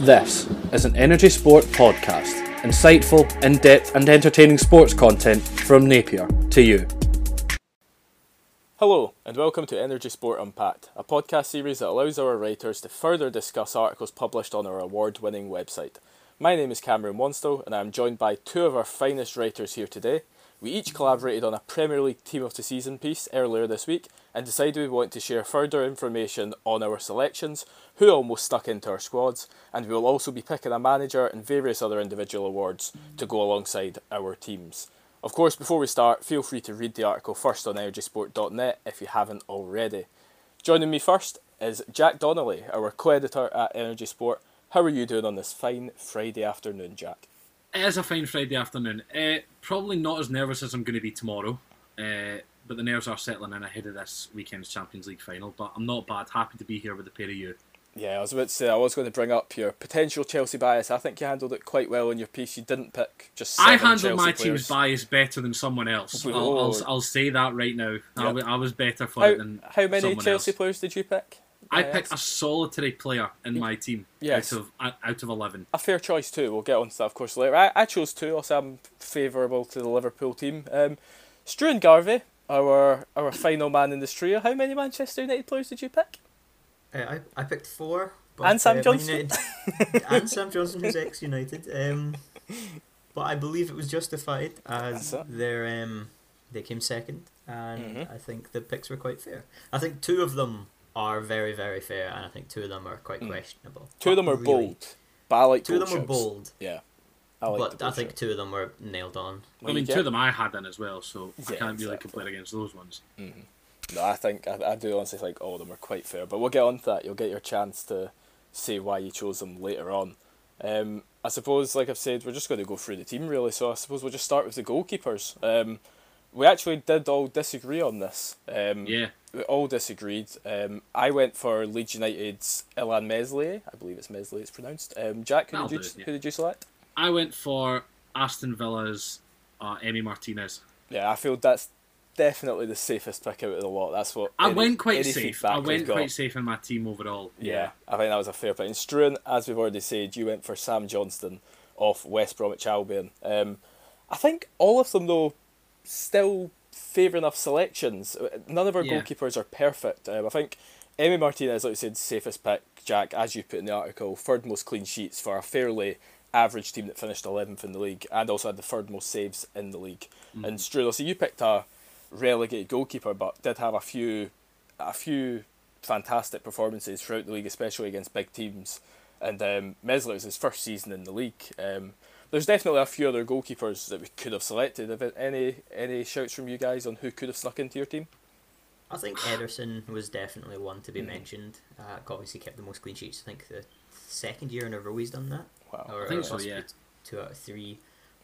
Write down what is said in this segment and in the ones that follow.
This is an Energy Sport podcast. Insightful, in depth, and entertaining sports content from Napier to you. Hello, and welcome to Energy Sport Unpacked, a podcast series that allows our writers to further discuss articles published on our award winning website. My name is Cameron Wanstow, and I am joined by two of our finest writers here today. We each collaborated on a Premier League Team of the Season piece earlier this week and decided we want to share further information on our selections, who almost stuck into our squads, and we will also be picking a manager and various other individual awards to go alongside our teams. Of course, before we start, feel free to read the article first on energysport.net if you haven't already. Joining me first is Jack Donnelly, our co editor at Energy Sport. How are you doing on this fine Friday afternoon, Jack? It is a fine Friday afternoon. Uh, probably not as nervous as I'm going to be tomorrow, uh, but the nerves are settling in ahead of this weekend's Champions League final. But I'm not bad. Happy to be here with the pair of you. Yeah, I was about to say I was going to bring up your potential Chelsea bias. I think you handled it quite well in your piece. You didn't pick just. I handled Chelsea my players. team's bias better than someone else. I'll, I'll, I'll, say that right now. Yep. I, was, I was better for how, it than how many Chelsea else. players did you pick? I picked a solitary player in my team yes. out of out of eleven. A fair choice too. We'll get on to that of course later. I, I chose two. Also, I'm favourable to the Liverpool team. Um, Struan Garvey, our our final man in this trio. How many Manchester United players did you pick? Uh, I I picked four. But, and Sam uh, Johnstone. United, and Sam Johnstone, who's ex United. Um, but I believe it was justified as their um, they came second, and Mm-hmm. I think the picks were quite fair. I think two of them are very very fair, and I think two of them are quite questionable. Mm. Two of them are really, bold, but I like Two of bold them were shouts. bold, Yeah, I like. but I think shouts. two of them were nailed on. Well, I mean, you two of them I had in as well, so I can't really exactly. complain against those ones. No, I think I, I do honestly think all of them are quite fair, but we'll get on to that. You'll get your chance to say why you chose them later on. Um, I suppose, like I've said, we're just going to go through the team really. So I suppose we'll just start with the goalkeepers. Um, we actually did all disagree on this. Um, Yeah, we all disagreed. Um, I went for Leeds United's Illan Meslier. I believe it's Meslier it's pronounced. Um, Jack, who did you it, yeah. who did you select? I went for Aston Villa's uh, Emi Martinez. Yeah, I feel that's definitely the safest pick out of the lot. That's what I any- went quite safe. I went got. quite safe in my team overall. Yeah, I think that was a fair pick. And Struan, as we've already said, you went for Sam Johnstone off West Bromwich Albion. Um, I think all of them, though, still fair enough selections. None of our Yeah. goalkeepers are perfect. Um, I think Emi Martinez, like you said, safest pick. Jack, as you put in the article, third most clean sheets for a fairly average team that finished 11th in the league and also had the third most saves in the league. And Struan, so you picked a relegated goalkeeper, but did have a few, a few fantastic performances throughout the league, especially against big teams. And um, Meslier was his first season in the league. Um, there's definitely a few other goalkeepers that we could have selected. Have any any shouts from you guys on who could have snuck into your team? I think Ederson was definitely one to be Mm-hmm. mentioned. Uh, obviously kept the most clean sheets. I think the second year in a row he's done that. Wow. Or, I think or so, yeah. Two out of three.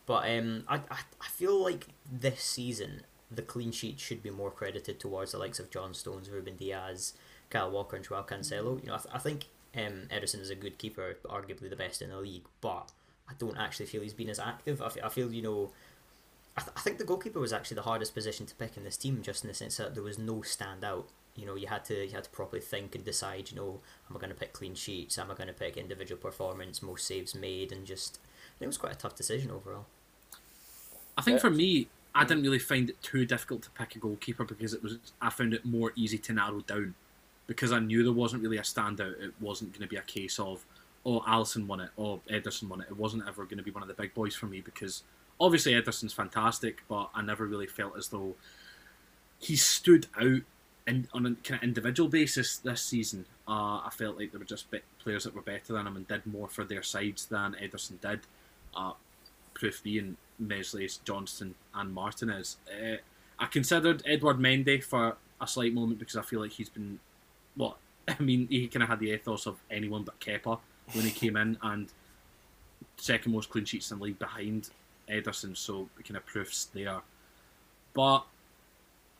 But um, I, I, I feel like this season the clean sheet should be more credited towards the likes of John Stones, Ruben Dias, Kyle Walker, and Joao Cancelo. You know, I, th- I think um, Ederson is a good keeper, arguably the best in the league, but I don't actually feel he's been as active. I, f- I feel, you know, I, th- I think the goalkeeper was actually the hardest position to pick in this team, just in the sense that there was no standout. You know, you had to you had to properly think and decide. You know, am I going to pick clean sheets? Am I going to pick individual performance, most saves made, and just it was quite a tough decision overall. I think Yeah. for me, I didn't really find it too difficult to pick a goalkeeper because it was. I found it more easy to narrow down because I knew there wasn't really a standout. It wasn't going to be a case of oh Alisson won it, or Ederson won it. It wasn't ever going to be one of the big boys for me because obviously Ederson's fantastic, but I never really felt as though he stood out in, on a kind of individual basis this season. Uh, I felt like there were just players that were better than him and did more for their sides than Ederson did. Uh, proof being Meslier, Johnstone, and Martinez. Uh, I considered Edward Mendy for a slight moment because I feel like he's been, well, I mean, he kind of had the ethos of anyone but Kepa when he came in, and second most clean sheets in the league behind Ederson, so the kind of proofs there. But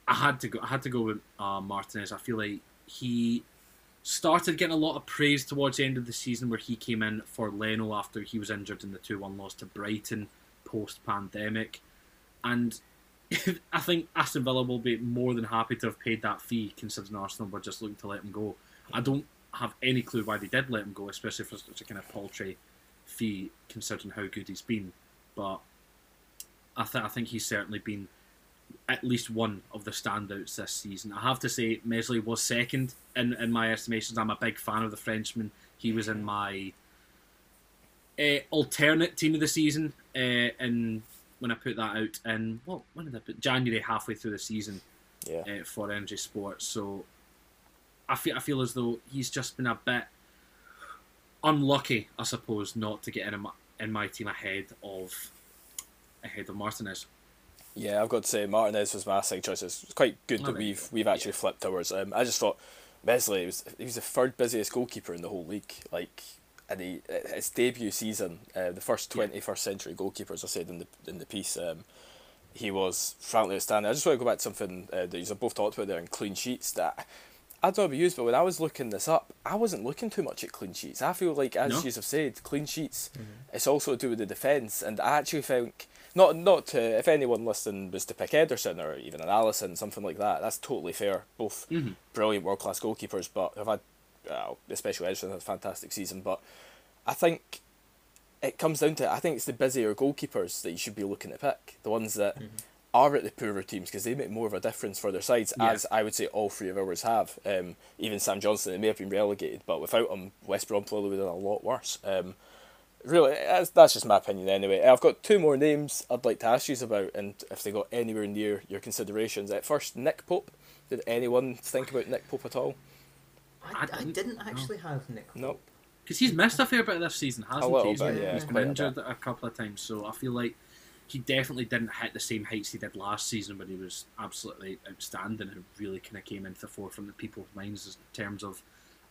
I had to go. I had to go with uh, Martinez. I feel like he started getting a lot of praise towards the end of the season, where he came in for Leno after he was injured in the two-one loss to Brighton post-pandemic, and I think Aston Villa will be more than happy to have paid that fee, considering Arsenal were just looking to let him go. I don't. Have any clue why they did let him go, especially for such a kind of paltry fee, considering how good he's been. But I, th- I think he's certainly been at least one of the standouts this season. I have to say, Meslier was second in, in my estimations. I'm a big fan of the Frenchman. He was in my uh, alternate team of the season, uh, and when I put that out in what when did I put January halfway through the season Yeah. uh, for Energy Sports. So I feel I feel as though he's just been a bit unlucky, I suppose, not to get in my, in my team ahead of ahead of Martinez. Yeah, I've got to say Martinez was my second choice. It's quite good that we've we've actually flipped ours. Um, I just thought Meslier was he was the third busiest goalkeeper in the whole league. Like, and he his debut season, uh, the first Yeah. twenty first century goalkeepers. I said in the in the piece, um, he was frankly outstanding. I just want to go back to something uh, that you both talked about there in clean sheets. That I don't know about you, but when I was looking this up, I wasn't looking too much at clean sheets. I feel like, as No. you have said, clean sheets. It's also to do with the defence, and I actually think not not to if anyone listening was to pick Ederson or even an Alisson, something like that. That's totally fair. Both Mhm. brilliant world class goalkeepers, but have had, well, especially Ederson had a fantastic season. But I think it comes down to I think it's the busier goalkeepers that you should be looking to pick, the ones that are at the poorer teams because they make more of a difference for their sides, Yeah. as I would say all three of ours have. Um, even Sam Johnstone, they may have been relegated, but without him, West Brom probably would have done a lot worse. Um, really, that's, that's just my opinion anyway. I've got two more names I'd like to ask you about, and if they got anywhere near your considerations. At first, Nick Pope. Did anyone think about Nick Pope at all? I, I I didn't- didn't no. actually have Nick. Pope. No. Because he's missed a fair bit this season, hasn't little he? He's bit, been, yeah, he's quite been injured bit. a couple of times, so I feel like he definitely didn't hit the same heights he did last season when he was absolutely outstanding and really kind of came into the forefront of people's minds in terms of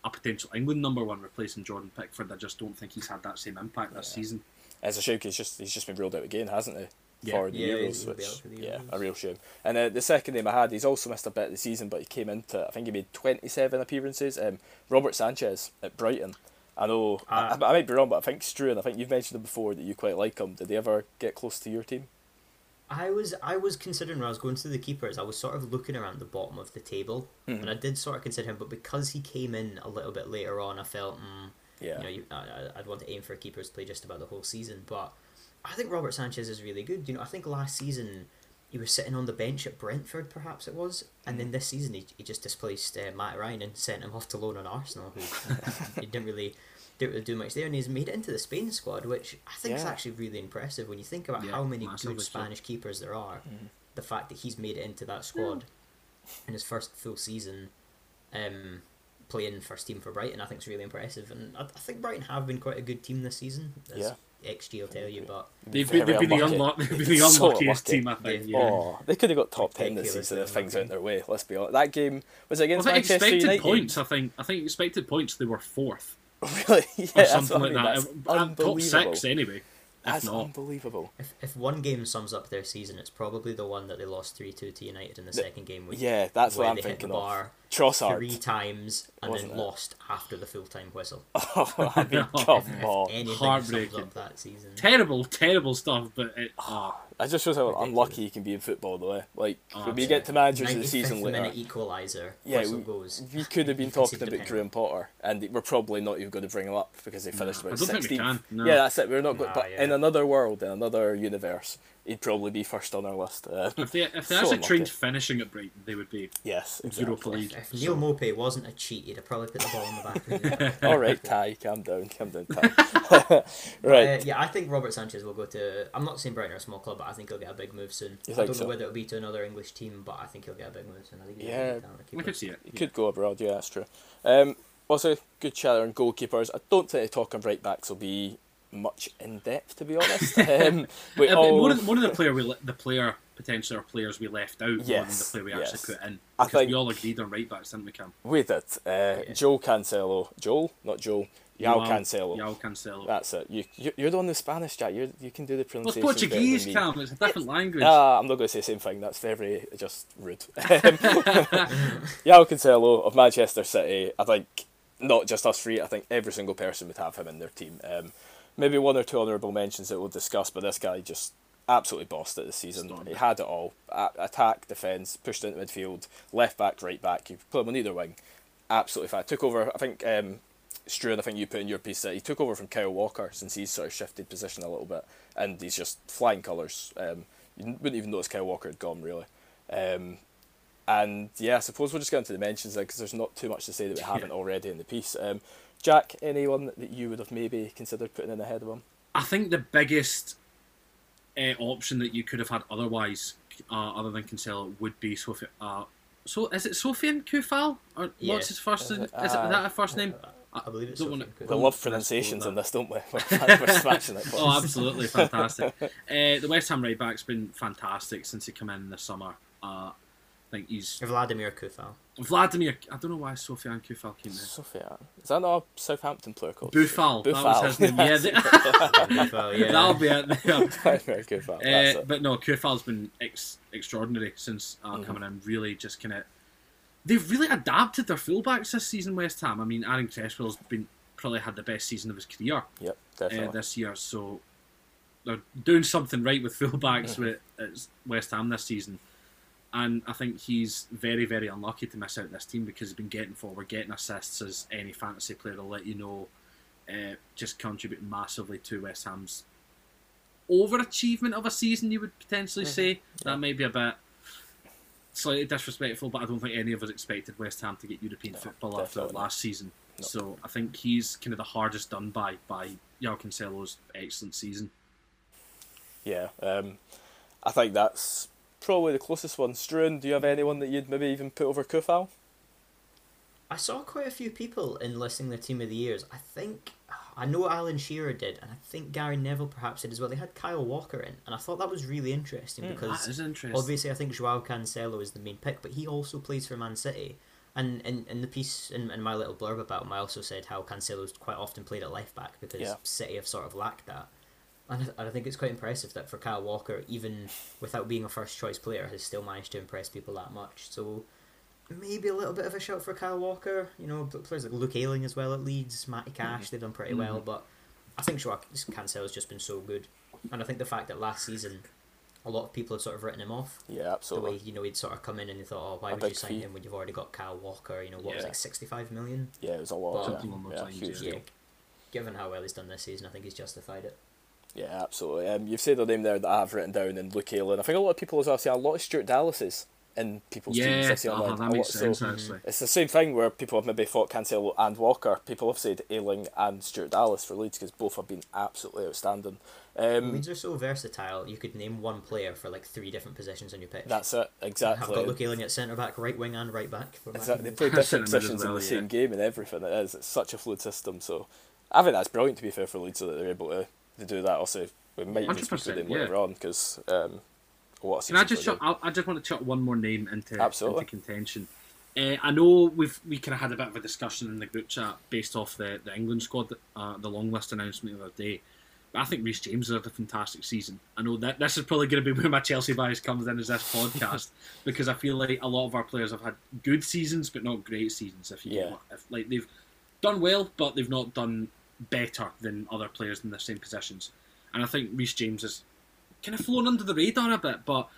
a potential England number one replacing Jordan Pickford. I just don't think he's had that same impact this season. It's a shame 'cause he's just he's just been ruled out again, hasn't he? Yeah. For the Yeah, Euros, he's gonna be which the yeah, Euros. a real shame. And uh, the second name I had, he's also missed a bit of the season, but he came into I think he made twenty seven appearances. Um, Robert Sanchez at Brighton. I know I, Ah. I might be wrong, but I think Struan. I think you've mentioned him before that you quite like him. Did he ever get close to your team? I was I was considering when I was going through the keepers, I was sort of looking around the bottom of the table, Mhm. and I did sort of consider him, but because he came in a little bit later on, I felt, mm, Yeah. you know, you, I, I- I'd want to aim for a keepers play just about the whole season. But I think Robert Sanchez is really good. You know, I think last season he was sitting on the bench at Brentford, perhaps it was, and then this season he, he just displaced uh, Matt Ryan and sent him off to loan on Arsenal, who he didn't really didn't really do much there, and he's made it into the Spain squad, which I think is actually really impressive when you think about Yeah, how many good. Spanish keepers there are. Mhm. The fact that he's made it into that squad in his first full season, um, playing first team for Brighton, I think is really impressive. And I, I think Brighton have been quite a good team this season. As Yeah. XG will tell you, but They've been, Very they've been the, unlucky. unluck- they've been the So unluckiest unlucky. team, I think. They've- Yeah. Oh, they could have got top ten this season if things went their way. Let's be honest. That game was it I against think Manchester expected United. points. I think. I think expected points. They were fourth really? Yeah, or that's something what I like mean. that. That's Uh, Top six anyway. If That's not, unbelievable. if, if one game sums up their season, it's probably the one that they lost 3 2 to United in the, The- second game week. Yeah, that's where what I'm they hit thinking the of. Bar Trossard. three times and Wasn't then it? lost after the full time whistle. Oh, I mean, come on. anything sums Heartbreaking. up that season. terrible, terrible stuff. But it, oh, It just shows how Ridiculous. unlucky you can be in football, though. Eh? Like Oh, when we get to managers of the season later, minute equaliser. yeah, we, goes. we could have been talking about penalty. Graham Potter, and we're probably not even going to bring him up because they finished I about don't think we 16th. No. Yeah, that's it. We're not going. But yeah. in another world, in another universe, he'd probably be first on our list. Uh, If they if they So actually trained finishing at Brighton, they would be yes, Europa. League. If Neal Maupay wasn't a cheat, he'd have probably put the ball in the back of the net. All right, Ty, calm down, calm down, Ty. right. Uh, yeah, I think Robert Sanchez will go to. I'm not saying Brighton are a small club, but I think he'll get a big move soon. You I don't so? know whether it'll be to another English team, but I think he'll get a big move soon. I think he's Yeah, really talented I keeper. could see it. He yeah. could go abroad, yeah, that's true. Um, also, good chatter on goalkeepers. I don't think the talking right backs will be much in depth, to be honest. um, we Uh, all, more, than, more than the player we le- the player potential or players we left out more than the Yes, player we yes. actually put in. I Because think- we all agreed on right backs, didn't we, Cam? we did. Uh, Joe Cancelo, Joel, not Joel. Yao Cancelo. Yao Cancelo. That's it. You, you you're the one who's Spanish, Jack. You you can do the well, it's pronunciation. better than Portuguese. Cam. It's a different language. Ah, I'm not going to say the same thing. That's very just rude. Um, Yao Cancelo of Manchester City. I think not just us three. I think every single person would have him in their team. Um, maybe one or two honourable mentions that we'll discuss, but this guy just absolutely bossed it this season. He had it all: A- attack, defence, pushed into midfield, left back, right back. You could put him on either wing. absolutely fine. Took over. I think um, Struan. I think you put in your piece that he took over from Kyle Walker since he's sort of shifted position a little bit, and he's just flying colours. Um, you wouldn't even notice Kyle Walker had gone really. Um, and yeah, I suppose we'll just get into the mentions because there's not too much to say that we haven't already in the piece. Um, Jack, anyone that you would have maybe considered putting in ahead of him? I think the biggest uh, option that you could have had otherwise, uh, other than Cancelo, would be Sophie. Uh, so is it Sofian Coufal or Yeah. what's his first? Is Is, it? it, is that a first name? I believe it's don't Sophie wanna- We love pronunciations go in this, don't we? We're, we're smashing it. Oh, absolutely fantastic. uh, the West Ham right back's been fantastic since he came in this summer. Uh, I think he's Vladimir Coufal. Vladimir. I don't know why Sofian Coufal came in. Sophia. Is that not a Southampton player called? Boufal, that was his name. Yeah, the- Coufal, yeah. that'll be it. Yeah. Very good. That's Uh, it. but no, Coufal's been ex- extraordinary since uh, Mhm. coming in. Really, just kind of they've really adapted their fullbacks this season. West Ham. I mean, Aaron Cresswell's been probably had the best season of his career Yep, uh, this year. So they're doing something right with fullbacks Mhm. with at West Ham this season. And I think he's very, very unlucky to miss out this team because he's been getting forward, getting assists as any fantasy player will let you know. Uh, just contributing massively to West Ham's overachievement of a season, you would potentially Mhm. say. Yeah. That may be a bit slightly disrespectful, but I don't think any of us expected West Ham to get European No, football after last season. No. So I think he's kind of the hardest done by by Joao Cancelo's excellent season. Yeah, um, I think that's probably the closest one. Struan, do you have anyone that you'd maybe even put over Coufal? I saw quite a few people in listing the team of the years. I think I know Alan Shearer did, and I think Gary Neville perhaps did as well. They had Kyle Walker in, and I thought that was really interesting Mm, because interesting. obviously I think Joao Cancelo is the main pick, but he also plays for Man City. And in, in the piece in, in my little blurb about him, I also said how Cancelo's quite often played at left back because Yeah. City have sort of lacked that. And I, and I think it's quite impressive that for Kyle Walker, even without being a first choice player, has still managed to impress people that much. So maybe a little bit of a shout for Kyle Walker. You know, players like Luke Ayling as well at Leeds, Matty Cash, they've done pretty well. But I think Joao has just been so good. And I think the fact that last season, a lot of people had sort of written him off Yeah, the way absolutely. you know he'd sort of come in and you thought, oh, why A would you sign fee. him when you've already got Kyle Walker? You know, what was Yeah. it, like sixty-five million? Yeah, it was a lot. Something yeah, along yeah, lines, huge yeah. Given how well he's done this season, I think he's justified it. Yeah, absolutely. Um, you've said the name there that I've written down and Luke Ayling. I think a lot of people as well say a lot of Stuart Dallases in people's teams. yeah, I uh-huh, online. that makes sense so actually. it's the same thing where people have maybe thought Cancelo and Walker. People have said Ayling and Stuart Dallas for Leeds because both have been absolutely outstanding. Um, Leeds are so versatile. You could name one player for like three different positions on your pitch. that's it, exactly. I've got Luke Ayling at centre back, right wing, and right back. For Exactly. They play different Centre mid as positions in the yeah. same game and everything. It is. It's such a fluid system. So I think that's brilliant. To be fair for Leeds, so that they're able to, to do that. Also, we might even speak to 100%, them yeah. later on because um, what Can I just. I, I just want to chuck one more name into, Absolutely. into contention. Uh, I know we've we kind of had a bit of a discussion in the group chat based off the, the England squad, uh, the long list announcement of the other day. But I think Reece James has had a fantastic season. I know that this is probably going to be where my Chelsea bias comes in as this podcast because I feel like a lot of our players have had good seasons but not great seasons. If you Yeah. if, like they've done well but they've not done better than other players in the same positions. And I think Reece James has kind of flown under the radar a bit, but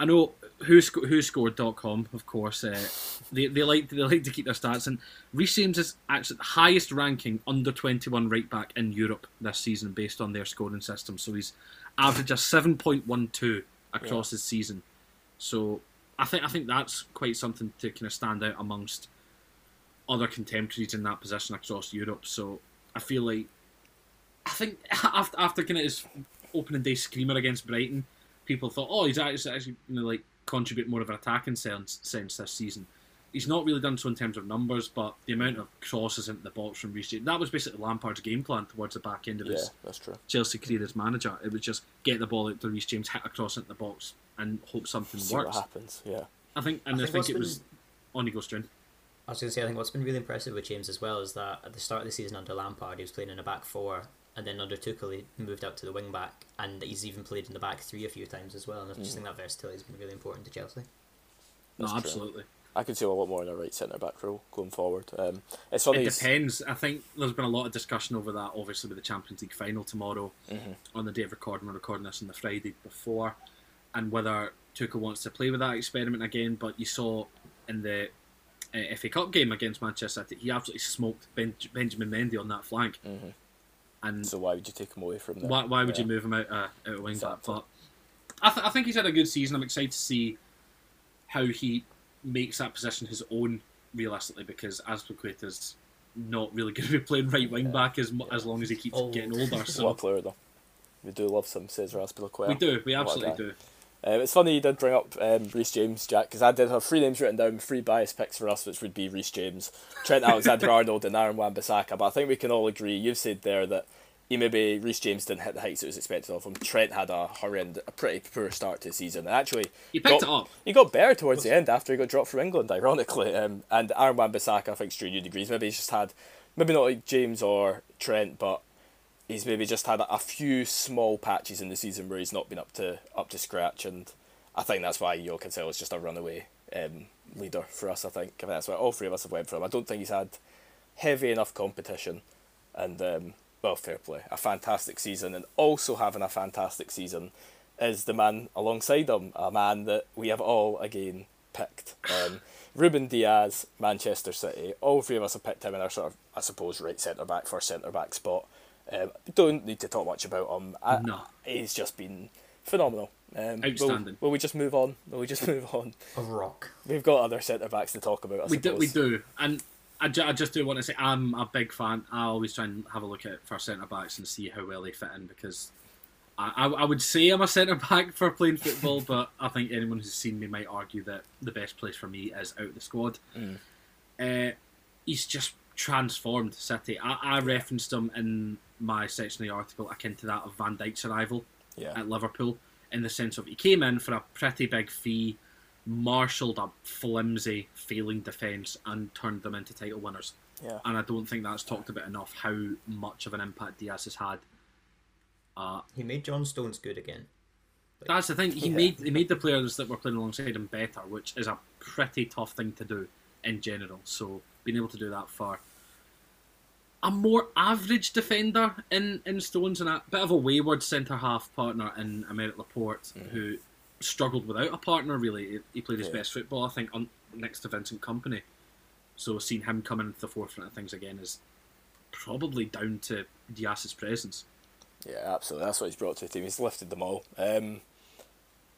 I know who sco- WhoScored.com, of course. Uh, they, they like they like to keep their stats, and Reece James is actually the highest ranking under twenty one right back in Europe this season based on their scoring system. So he's averaged a seven point one two across his season. So I think I think that's quite something to kind of stand out amongst other contemporaries in that position across Europe. So I feel like I think after after kind of his opening day screamer against Brighton, people thought, oh, he's actually, actually going to like contribute more of an attacking sense, sense this season. He's not really done so in terms of numbers, but the amount of crosses into the box from Reece James, that was basically Lampard's game plan towards the back end of Yeah, his that's true. Chelsea career as manager. It was just get the ball out to Reece James, hit a cross into the box, and hope something See works. what happens. Yeah. I think, and I I think think, it been- was on you go, Struan. I was going to say, I think what's been really impressive with James as well is that at the start of the season under Lampard, he was playing in a back four, and then under Tuchel, he moved out to the wing back, and he's even played in the back three a few times as well. And I just Mm. think that versatility has been really important to Chelsea. No, That's true. absolutely. I could see a lot more in a right centre back role going forward. Um, it's funny. It he's- depends. I think there's been a lot of discussion over that, obviously, with the Champions League final tomorrow Mhm. on the day of recording. We're recording this on the Friday before, and whether Tuchel wants to play with that experiment again. But you saw in the uh, FA Cup game against Manchester City, he absolutely smoked ben- Benjamin Mendy on that flank. Mhm. And So why would you take him away from there? why, why would Yeah. you move him out, uh, out of wing back? But I, th- I think he's had a good season. I'm excited to see how he makes that position his own realistically because Azpilicueta's not really going to be playing right wing Yeah. back as mu- as long as he keeps Old. getting older. What a So player though. We do love some Cesar Azpilicueta. we do, we absolutely do. Um, it's funny you did bring up um, Reece James, Jack, because I did have three names written down, three bias picks for us, which would be Reece James, Trent Alexander-Arnold, and Aaron Wan-Bissaka. But I think we can all agree. You've said there that he maybe Reece James didn't hit the heights it was expected of him. Trent had a horrendous, a pretty poor start to the season, and actually He picked got, it up. He got better towards the end after he got dropped from England, ironically. Um, and Aaron Wan-Bissaka, I think Stu you agrees. Maybe he's just had, maybe not like James or Trent, but he's maybe just had a, few small patches in the season where he's not been up to up to scratch, and I think that's why Yo is just a runaway um, leader for us. I think I mean, that's why all three of us have went for him. I don't think he's had heavy enough competition, and um, well, fair play, a fantastic season, and also having a fantastic season is the man alongside him, a man that we have all again picked. Um, Ruben Dias, Manchester City. All three of us have picked him in our sort of, I suppose, right centre back, first centre back spot. Um, don't need to talk much about him. I, No. he's just been phenomenal. Um, will- Outstanding. Will, we just move on? Will we just move on? A rock. We've got other centre backs to talk about. I we do, we do, and I, ju- I just do want to say I'm a big fan. I always try and have a look at for centre backs and see how well they fit in because I, I, I would say I'm a centre back for playing football, but I think anyone who's seen me might argue that the best place for me is out of the squad. Mm. Uh, he's just transformed City. I, I referenced him in my section of the article akin to that of Van Dijk's arrival Yeah, at Liverpool in the sense of he came in for a pretty big fee, marshalled a flimsy, failing defence, and turned them into title winners. yeah. And I don't think that's talked about enough how much of an impact Dias has had. Uh, He made John Stones good again. that's the thing. He Yeah. made he made the players that were playing alongside him better, which is a pretty tough thing to do in general. So being able to do that for a more average defender in, in Stones and a bit of a wayward centre half partner in Aymeric Laporte, who struggled without a partner. Really, he played his Mm. Yeah. best football, I think, on next to Vincent Kompany. So seeing him coming into the forefront of things again is probably down to Dias's presence. Yeah, absolutely. That's what he's brought to the team. He's lifted them all. Um,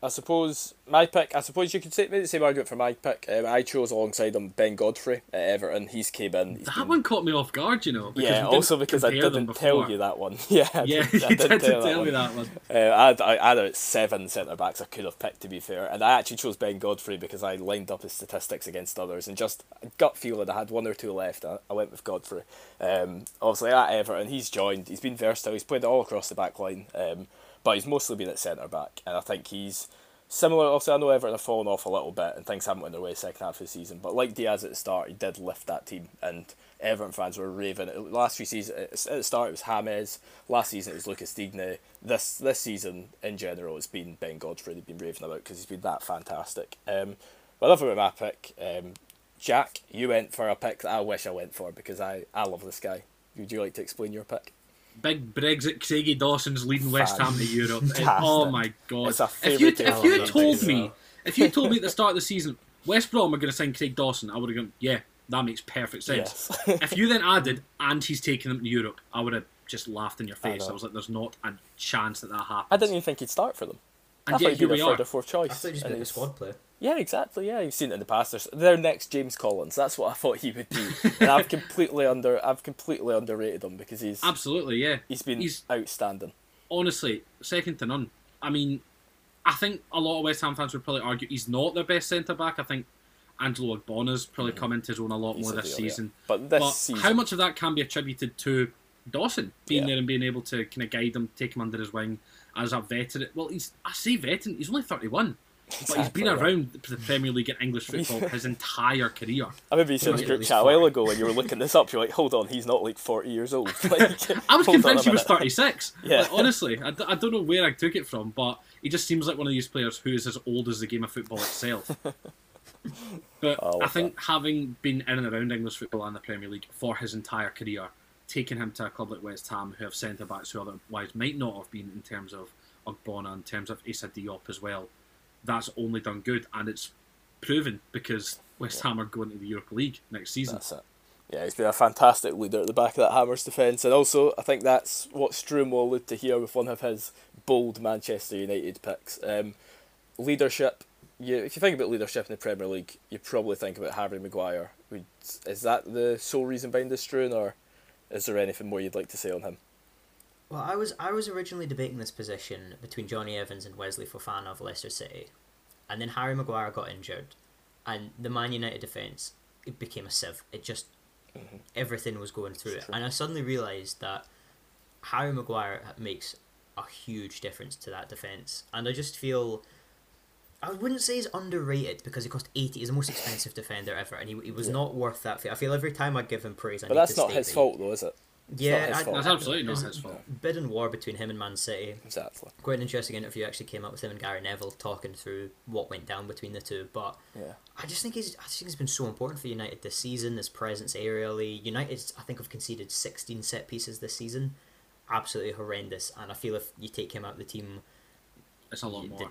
I suppose my pick. I suppose you could say maybe the same argument for my pick. Um, I chose alongside him Ben Godfrey at Everton. He's came in. he's That been- one caught me off guard, you know. because yeah, also because I didn't tell you that one. Yeah, I Yeah, did, I you did did tell, tell that me one. that one. Uh, I, had, I had seven centre backs I could have picked to be fair, and I actually chose Ben Godfrey because I lined up his statistics against others and just gut feeling I had one or two left. I, I went with Godfrey. Um, obviously at Everton, he's joined. He's been versatile. He's played all across the back line, um, but he's mostly been at centre back, and I think he's similar. Obviously, I know Everton have fallen off a little bit and things haven't went their way second half of the season, but like Dias at the start, he did lift that team and. Everton fans were raving. Last few seasons, at the start it was James. Last season it was Lucas Digne. This this season in general it's been Ben Godfrey. They've been raving about because he's been that fantastic. Um, but enough about my pick. Um, Jack, you went for a pick that I wish I went for because I, I love this guy. Would you like to explain your pick? Big Brexit, Craigie Dawson's leading West Ham to Europe. It- oh my god! It's a if you if you had told me if you had told me at the start of the season West Brom are going to sign Craig Dawson, I would have gone, yeah, that makes perfect sense. Yes. if you then added and he's taking them to Europe, I would have just laughed in your face. I, know. was like, there's not a chance that that happens. I didn't even think he'd start for them. I And thought yet he'd here be we their third are. or fourth choice. I thought he was and going to a squad player. Yeah, exactly. Yeah, you've seen it in the past. There's, their next James Collins. That's what I thought he would be, and I've completely under I've completely underrated him because he's Absolutely, yeah. he's been he's- outstanding. honestly, second to none. I mean, I think a lot of West Ham fans would probably argue he's not their best centre back. I think Angelo Ogbonna's probably hmm. come into his own a lot He's more a this deal, yeah. season. But this But season, how much of that can be attributed to Dawson being Yeah. there and being able to kind of guide him, take him under his wing as a veteran? Well, he's I say veteran. He's only thirty-one, but he's been around the Premier League and English football his entire career. I remember you said At group chat a while ago when you were looking this up. You're like, hold on, he's not like forty years old. Like, I was hold on a convinced he was 36. Yeah. Like, honestly, I, d- I don't know where I took it from, but he just seems like one of these players who is as old as the game of football itself. but oh, I I think having been in and around English football and the Premier League for his entire career, taking him to a club like West Ham, who have centre backs who otherwise might not have been in terms of Ogbonna, in terms of Issa Diop as well, that's only done good, and it's proven because West Ham are going to the Europa League next season. That's it. Yeah, he's been a fantastic leader at the back of that Hammers defence, and also I think that's what Struan will allude to here with one of his bold Manchester United picks. Um, leadership. You, if you think about leadership in the Premier League, you probably think about Harry Maguire. Is that the sole reason behind this, Struan, or is there anything more you'd like to say on him? Well, I was I was originally debating this position between Jonny Evans and Wesley Fofana of Leicester City, and then Harry Maguire got injured, and the Man United defence it became a sieve. It just Mm-hmm. everything was going through It's it, true. and I suddenly realised that Harry Maguire makes a huge difference to that defence, and I just feel. I wouldn't say he's underrated because he cost eighty. He's the most expensive defender ever, and he, he was Yeah. not worth that. fee. I feel every time I give him praise, I But need that's to not state his that fault, though, is it? Yeah, I- That's absolutely not his fault. Bid and war between him and Man City. Exactly. Quite an interesting interview actually came up with him and Gary Neville talking through what went down between the two. But Yeah. I just think he's I just think he's been so important for United this season. His presence aerially, United I think have conceded sixteen set pieces this season, absolutely horrendous. And I feel if you take him out of the team, It's a lot you more.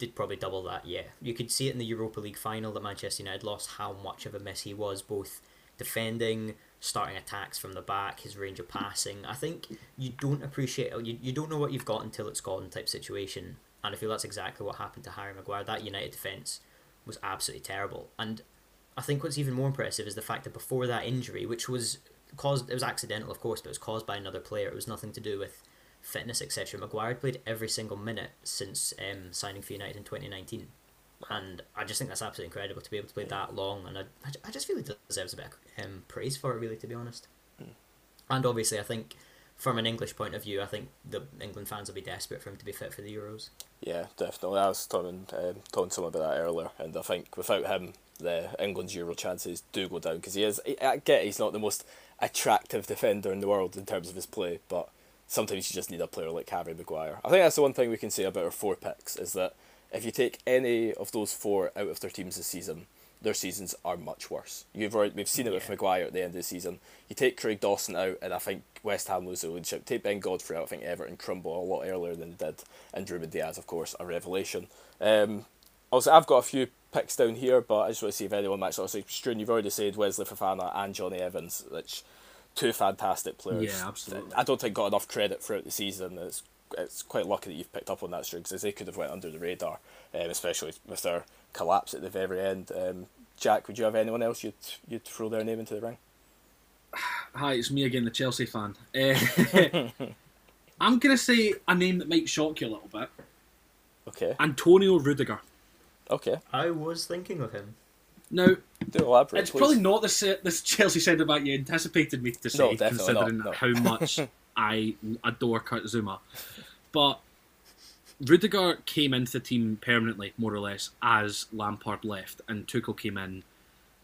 Did, probably double that. Yeah, you could see it in the Europa League final that Manchester United lost. How much of a miss he was, both defending, starting attacks from the back, his range of passing. I think you don't appreciate you, you don't know what you've got until it's gone type situation. And I feel that's exactly what happened to Harry Maguire. That United defence was absolutely terrible. And I think what's even more impressive is the fact that before that injury, which was caused, it was accidental, of course, but it was caused by another player. It was nothing to do with fitness, etc. Maguire played every single minute since um, signing for United in 2019. And I just think that's absolutely incredible to be able to play that long. And I, I, just feel he deserves a bit of um, praise for it, really, to be honest. And obviously, I think from an English point of view, I think the England fans will be desperate for him to be fit for the Euros. Yeah, definitely. I was talking, um, talking to someone about that earlier, and I think without him, the England's Euro chances do go down because he is. I get he's not the most attractive defender in the world in terms of his play, but sometimes you just need a player like Harry Maguire. I think that's the one thing we can say about our four picks is that if you take any of those four out of their teams this season, their seasons are much worse. You've already, we've seen it with Yeah. Maguire at the end of the season. You take Craig Dawson out, and I think West Ham lose the leadership. Take Ben Godfrey out, I think Everton crumble a lot earlier than they did, and Ruben Dias, of course, a revelation. Um, also, I've got a few picks down here, but I just want to see if anyone matches. Obviously, Struan, you've already said Wesley Fofana and Jonny Evans, which two fantastic players. Yeah, absolutely. I don't think got enough credit throughout the season. It's it's quite lucky that you've picked up on that, Struan, because they could have went under the radar, um, especially with their collapse at the very end. Um, Jack, would you have anyone else you'd you'd throw their name into the ring? Hi, it's me again, the Chelsea fan. Uh, I'm going to say a name that might shock you a little bit Okay, Antonio Rudiger. okay, I was thinking of him. Now, it's please. probably not the, se- this Chelsea centre back you anticipated me to say, No, definitely not, considering no. how much I adore Kurt Zouma. But Rudiger came into the team permanently, more or less, as Lampard left and Tuchel came in.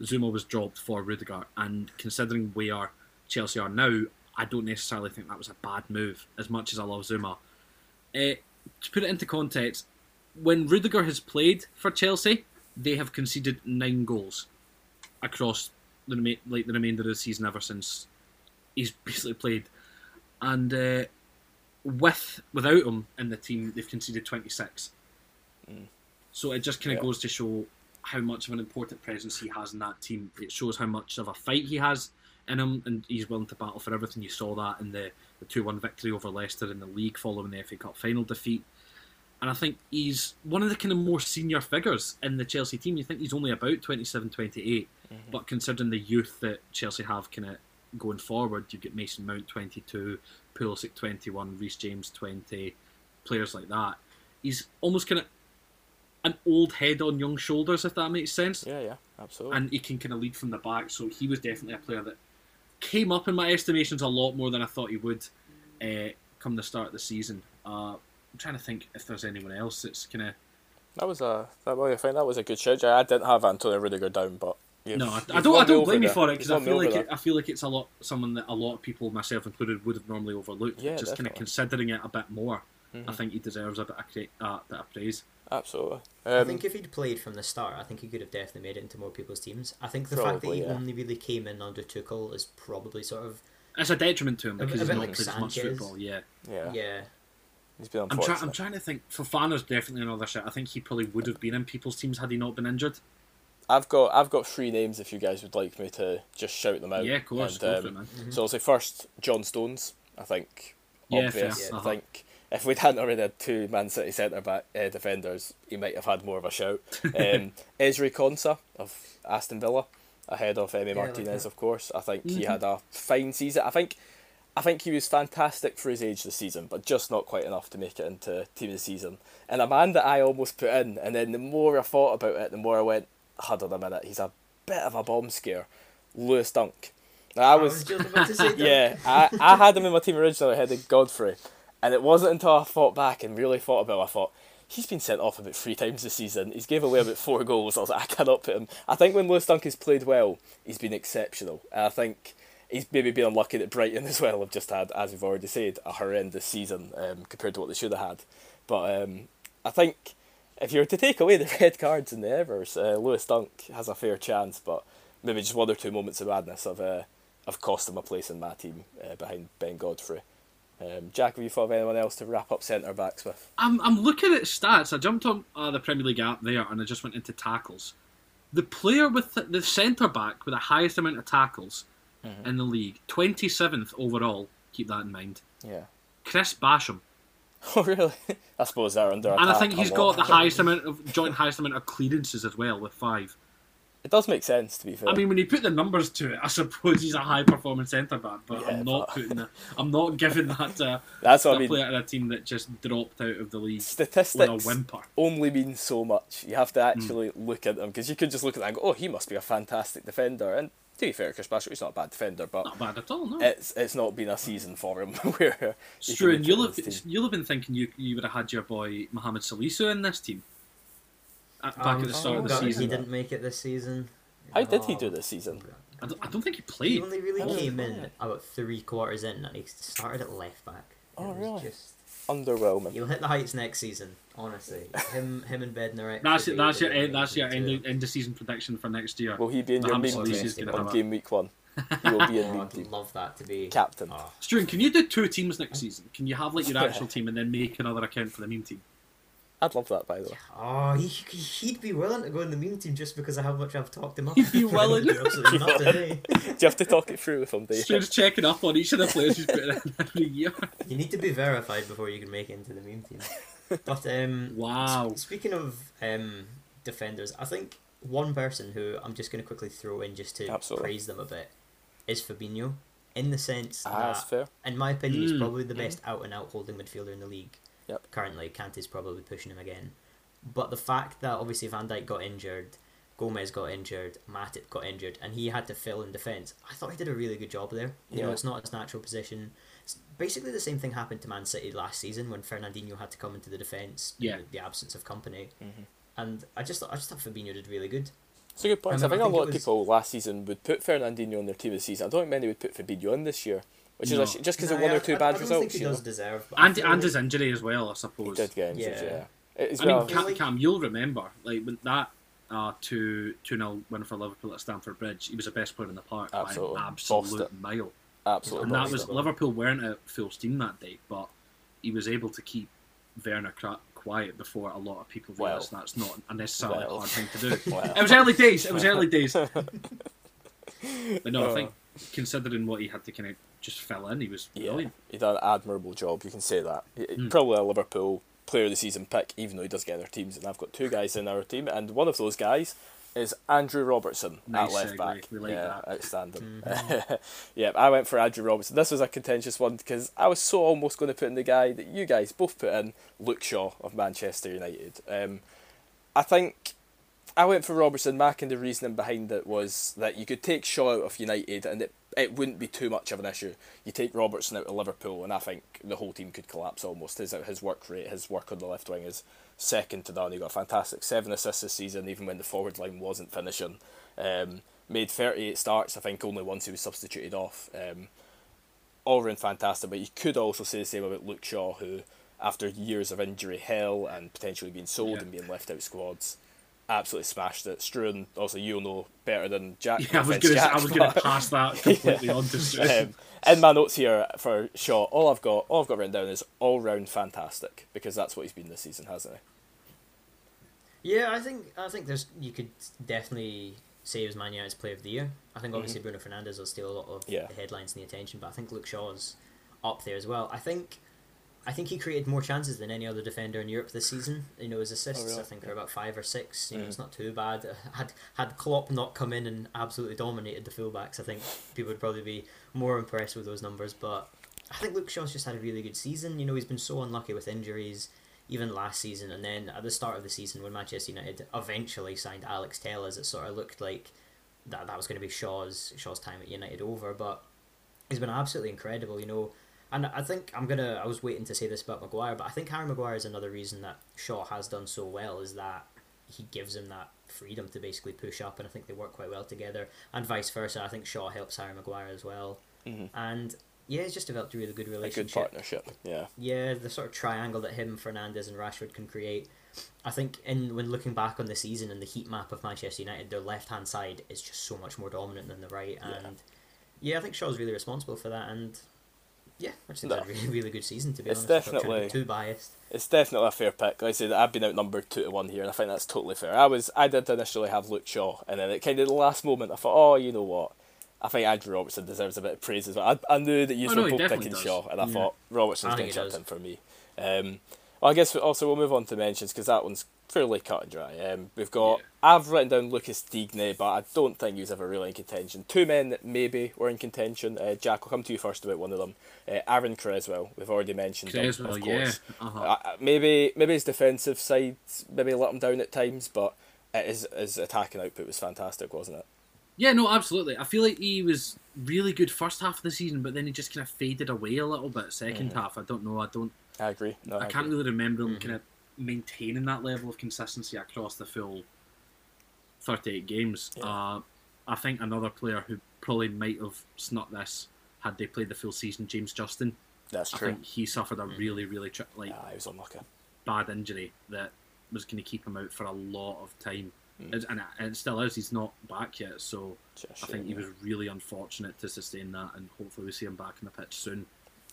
Zouma was dropped for Rudiger, and considering where Chelsea are now, I don't necessarily think that was a bad move. As much as I love Zouma, uh, to put it into context, when Rudiger has played for Chelsea, they have conceded nine goals across the rema- like the remainder of the season ever since he's basically played, and uh, with without him in the team, they've conceded twenty six. So it just kind of Yeah. goes to show how much of an important presence he has in that team. It shows how much of a fight he has in him, and he's willing to battle for everything. You saw that in the the two one victory over Leicester in the league following the FA Cup final defeat. And I think he's one of the kind of more senior figures in the Chelsea team. You think he's only about 27, 28, but considering the youth that Chelsea have kind of going forward, you've got Mason Mount 22, Pulisic 21, Reece James 20, players like that. He's almost kind of an old head on young shoulders, if that makes sense. Yeah, yeah, absolutely. And he can kind of lead from the back. So he was definitely a player that came up in my estimations a lot more than I thought he would uh, come the start of the season. Uh, I'm trying to think if there's anyone else that's kind of That was a that well, I think that was a good shout. I didn't have Antonio Rudiger down, but you've, No, I, I don't. I don't blame you for it because I feel like it, I feel like it's a lot someone that a lot of people, myself included, would have normally overlooked. Yeah, just kind of considering it a bit more. I Mhm. think he deserves a bit of, cra- uh, bit of praise. absolutely. I Um, think if he'd played from the start, I think he could have definitely made it into more people's teams. I think the fact that he yeah. only really came in under Tuchel is probably sort of It's a detriment to him because he's not like played as much football. Yeah, yeah, yeah. He's been I'm unfortunate. trying. I'm trying to think. Fofana's definitely another shot. I think he probably would have been in people's teams had he not been injured. I've got I've got three names if you guys would like me to just shout them out. Yeah, of course, And, um, for it, man. So I'll say first John Stones. I think Yeah, obvious. fair. I Uh-huh. think if we'd hadn't already had two Man City centre back uh, defenders, he might have had more of a shout. Um, Ezri Konsa of Aston Villa, ahead of Emi Yeah, I like Martinez, of course. I think he Mhm. had a fine season. I think. I think he was fantastic for his age this season, but just not quite enough to make it into team of the season. And a man that I almost put in, and then the more I thought about it, the more I went, hold on a minute, he's a bit of a bomb scare. Lewis Dunk. Now, I was, just about to say that. yeah, I, I had him in my team originally ahead of Godfrey, and it wasn't until I thought back and really thought about it, I thought, he's been sent off about three times this season. He's gave away about four goals. I was like, I cannot put him. I think when Lewis Dunk has played well, he's been exceptional. And I think he's maybe been unlucky that Brighton as well have just had, as we've already said, a horrendous season um, compared to what they should have had. But um, I think if you were to take away the red cards and the Evers, uh, Lewis Dunk has a fair chance, but maybe just one or two moments of madness have, uh, have cost him a place in my team uh, behind Ben Godfrey. Um, Jack, have you thought of anyone else to wrap up centre backs with? I'm, I'm looking at stats. I jumped on uh, the Premier League app there and I just went into tackles. The player with the, the centre back with the highest amount of tackles Mhm. in the league, 27th overall, keep that in mind, Yeah. Chris Basham. Oh really? I suppose they're under And I think he's got the highest amount of joint highest amount of clearances as well with five. It does make sense to be fair. I mean, when you put the numbers to it, I suppose he's a high performance centre back, but Yeah, I'm not but- putting that. I'm not giving that to that's what a I mean. player in a team that just dropped out of the league Statistics whimper. only mean so much. You have to Hmm. actually look at them because you could just look at them and go, "Oh, he must be a fantastic defender." And to be fair, Chris Basham, he's not a bad defender, but Not bad at all, no. it's it's not been a season for him where. It's true, and you'll have you'll have been thinking you you would have had your boy Mohamed Salisu in this team at, back Um, at the start of the gutted season. He didn't make it this season. How did he Oh. do this season? I don't, I don't think he played. He played. only really Oh, came in about three quarters in, and he started at left back. It Oh, was really? Just, Underwhelming. he'll hit the heights next season. Honestly, him, him and Bednarek. That's should it. That's your end. That's your end, of- end of season prediction for next year. Will he be in your Mohamed meme Salisu's team on game week one? He will be in Oh, meme I'd team. love that to be Captain. Oh, Stuart, can you do two teams next season? Can you have like your actual team and then make another account for the meme team? I'd love that, by the way. Oh, he, he'd be willing to go in the meme team just because of how much I've talked him up. He'd be willing. Absolutely not today. Do you have to talk it through with him, Dave? Stuart's checking up on each of the players he's putting in every year. You need to be verified before you can make it into the meme team. But um, Wow. s- speaking of um, defenders, I think one person who I'm just going to quickly throw in just to Absolutely. praise them a bit is Fabinho, in the sense Ah, that's that, fair. in my opinion, he's Mm. probably the best out and out holding midfielder in the league. Yep. Currently, Kante's probably pushing him again. But the fact that obviously Van Dijk got injured, Gomez got injured, Matip got injured, and he had to fill in defence, I thought he did a really good job there. You know, it's not his natural position. It's basically the same thing happened to Man City last season when Fernandinho had to come into the defence Yeah. the absence of Kompany. Mhm. And I just thought I just thought Fabinho did really good. It's a good point. I, Remember, think I a think lot it of was- people last season would put Fernandinho on their team the season. I don't think many would put Fabinho in this year, which No. is a sh- just because Nah, of one I- or two I, bad I results. think he you know? does deserve. And and his injury as well, I He suppose. did get injured, Yeah. yeah. As I well, mean, Cam, like- Cam, you'll remember, like when that uh, two two 0 win for Liverpool at Stamford Bridge, he was the best player in the park Absolutely. by an absolute it. mile. absolutely. And that was it. Liverpool weren't at full steam that day, but he was able to keep Werner cra- quiet before a lot of people Well. realised that's not a necessarily Well. hard thing to do. Well. It was early days. It was early days. but no, Uh. I think considering what he had to kind of just fell in, he was Yeah, brilliant. he did an admirable job. You can say that. Mm. Probably a Liverpool player of the season pick, even though he does get their teams. And I've got two guys in our team, and one of those guys is Andrew Robertson Nice at left segue. back. Like yeah, that. outstanding. Mm-hmm. yeah, I went for Andrew Robertson. This was a contentious one because I was so almost going to put in the guy that you guys both put in, Luke Shaw of Manchester United. Um, I think I went for Robertson. Mac, and the reasoning behind it was that you could take Shaw out of United and it, it wouldn't be too much of an issue. You take Robertson out of Liverpool, and I think the whole team could collapse almost. His his work rate, his work on the left wing is second to none. He got a fantastic seven assists this season, even when the forward line wasn't finishing. Um, made 38 starts, I think only once he was substituted off. Um, all round fantastic, but you could also say the same about Luke Shaw, who, after years of injury hell and potentially being sold Yeah. and being left out squads, absolutely smashed it. Struan, also you'll know better than Jack. Yeah, I was gonna Jack, I was gonna but- pass that completely on to Stu. um, in my notes here for Shaw, all I've got, all I've got written down is all round fantastic because that's what he's been this season, hasn't he? Yeah, I think I think there's you could definitely say he was Man United's Player of the Year. I think obviously Bruno Fernandes will steal a lot of Mm-hmm. Yeah. the headlines and the attention, but I think Luke Shaw's up there as well. I think I think he created more chances than any other defender in Europe this season. You know, his assists Oh, really? I think are about five or six. You know, it's not too bad. Had had Klopp not come in and absolutely dominated the fullbacks, I think people would probably be more impressed with those numbers. But I think Luke Shaw's just had a really good season. You know, he's been so unlucky with injuries, even last season, and then at the start of the season when Manchester United eventually signed Alex Telles, it sort of looked like that that was going to be Shaw's Shaw's time at United over. But he's been absolutely incredible. You know. And I think I'm gonna. I was waiting to say this about Maguire, but I think Harry Maguire is another reason that Shaw has done so well is that he gives him that freedom to basically push up, and I think they work quite well together. And vice versa, I think Shaw helps Harry Maguire as well. Mhm. And yeah, he's just developed a really good A good relationship. partnership. Yeah. Yeah, the sort of triangle that him, Fernandes, and Rashford can create. I think in when looking back on the season and the heat map of Manchester United, their left hand side is just so much more dominant than the right, Yeah. and yeah, I think Shaw's really responsible for that. And yeah, I just think No. it's a really, really good season to be It's honest. I'm not trying to definitely- be too biased. It's definitely a fair pick. Like I said, I've been outnumbered two to one here, and I think that's totally fair. I was, I did initially have Luke Shaw, and then at kind of the last moment, I thought, oh, you know what? I think Andrew Robertson deserves a bit of praise as well. I, I knew that you Oh, were no, he both definitely picking does. Shaw, and I Yeah. thought Robertson's I getting think he does. in for me. Um, well, I guess also we'll move on to mentions because that one's fairly cut and dry. Um, we've got Yeah. I've written down Lucas Digne, but I don't think he was ever really in contention. Two men that maybe were in contention. Uh, Jack, I'll come to you first about one of them. Uh, Aaron Cresswell, we've already mentioned him, Cresswell, of yeah. course. Uh-huh. Uh, maybe maybe his defensive side maybe let him down at times, but uh, his his attacking output was fantastic, wasn't it? Yeah, no, absolutely. I feel like he was really good first half of the season, but then he just kind of faded away a little bit 2nd Mm-hmm. half. I don't know. I don't. I agree. No, I, I can't really remember him Mhm. kind of maintaining that level of consistency across the full thirty-eight games. Yeah. Uh, I think another player who probably might have snuck this had they played the full season, James Justin. That's true. I think he suffered a really, really tri- like Yeah, he was unlucky. bad injury that was going to keep him out for a lot of time, Mm. And, it, and still is. He's not back yet, so Just I think shame, he was really unfortunate to sustain that, and hopefully we see him back in the pitch soon.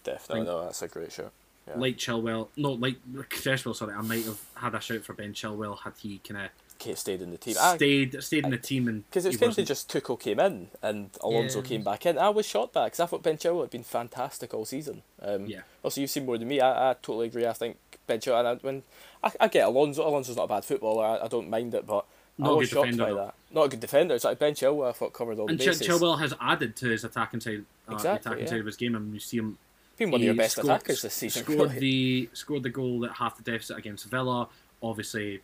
definitely. No, that's a great show. Yeah. Like Chilwell, no, like Cresswell. Sorry, I might have had a shout for Ben Chilwell had he kind of stayed in the team. stayed stayed in the team and Because it's of just Tuchel came in and Alonso Yeah. came back in. I was shocked by because I thought Ben Chilwell had been fantastic all season. Um, Yeah. Also, you've seen more than me. I, I totally agree. I think Ben Chilwell. And I, when I, I get Alonso, Alonso's not a bad footballer. I, I don't mind it, but I Not a was good shocked defender, by that. Not a good defender. It's like Ben Chilwell. I thought covered all and the bases. Chilwell has added to his attacking side, uh, Exactly, attacking yeah. side of his game, and you see him been one of your best scored- attackers this season. Scored really. the scored the goal that half the deficit against Villa. Obviously,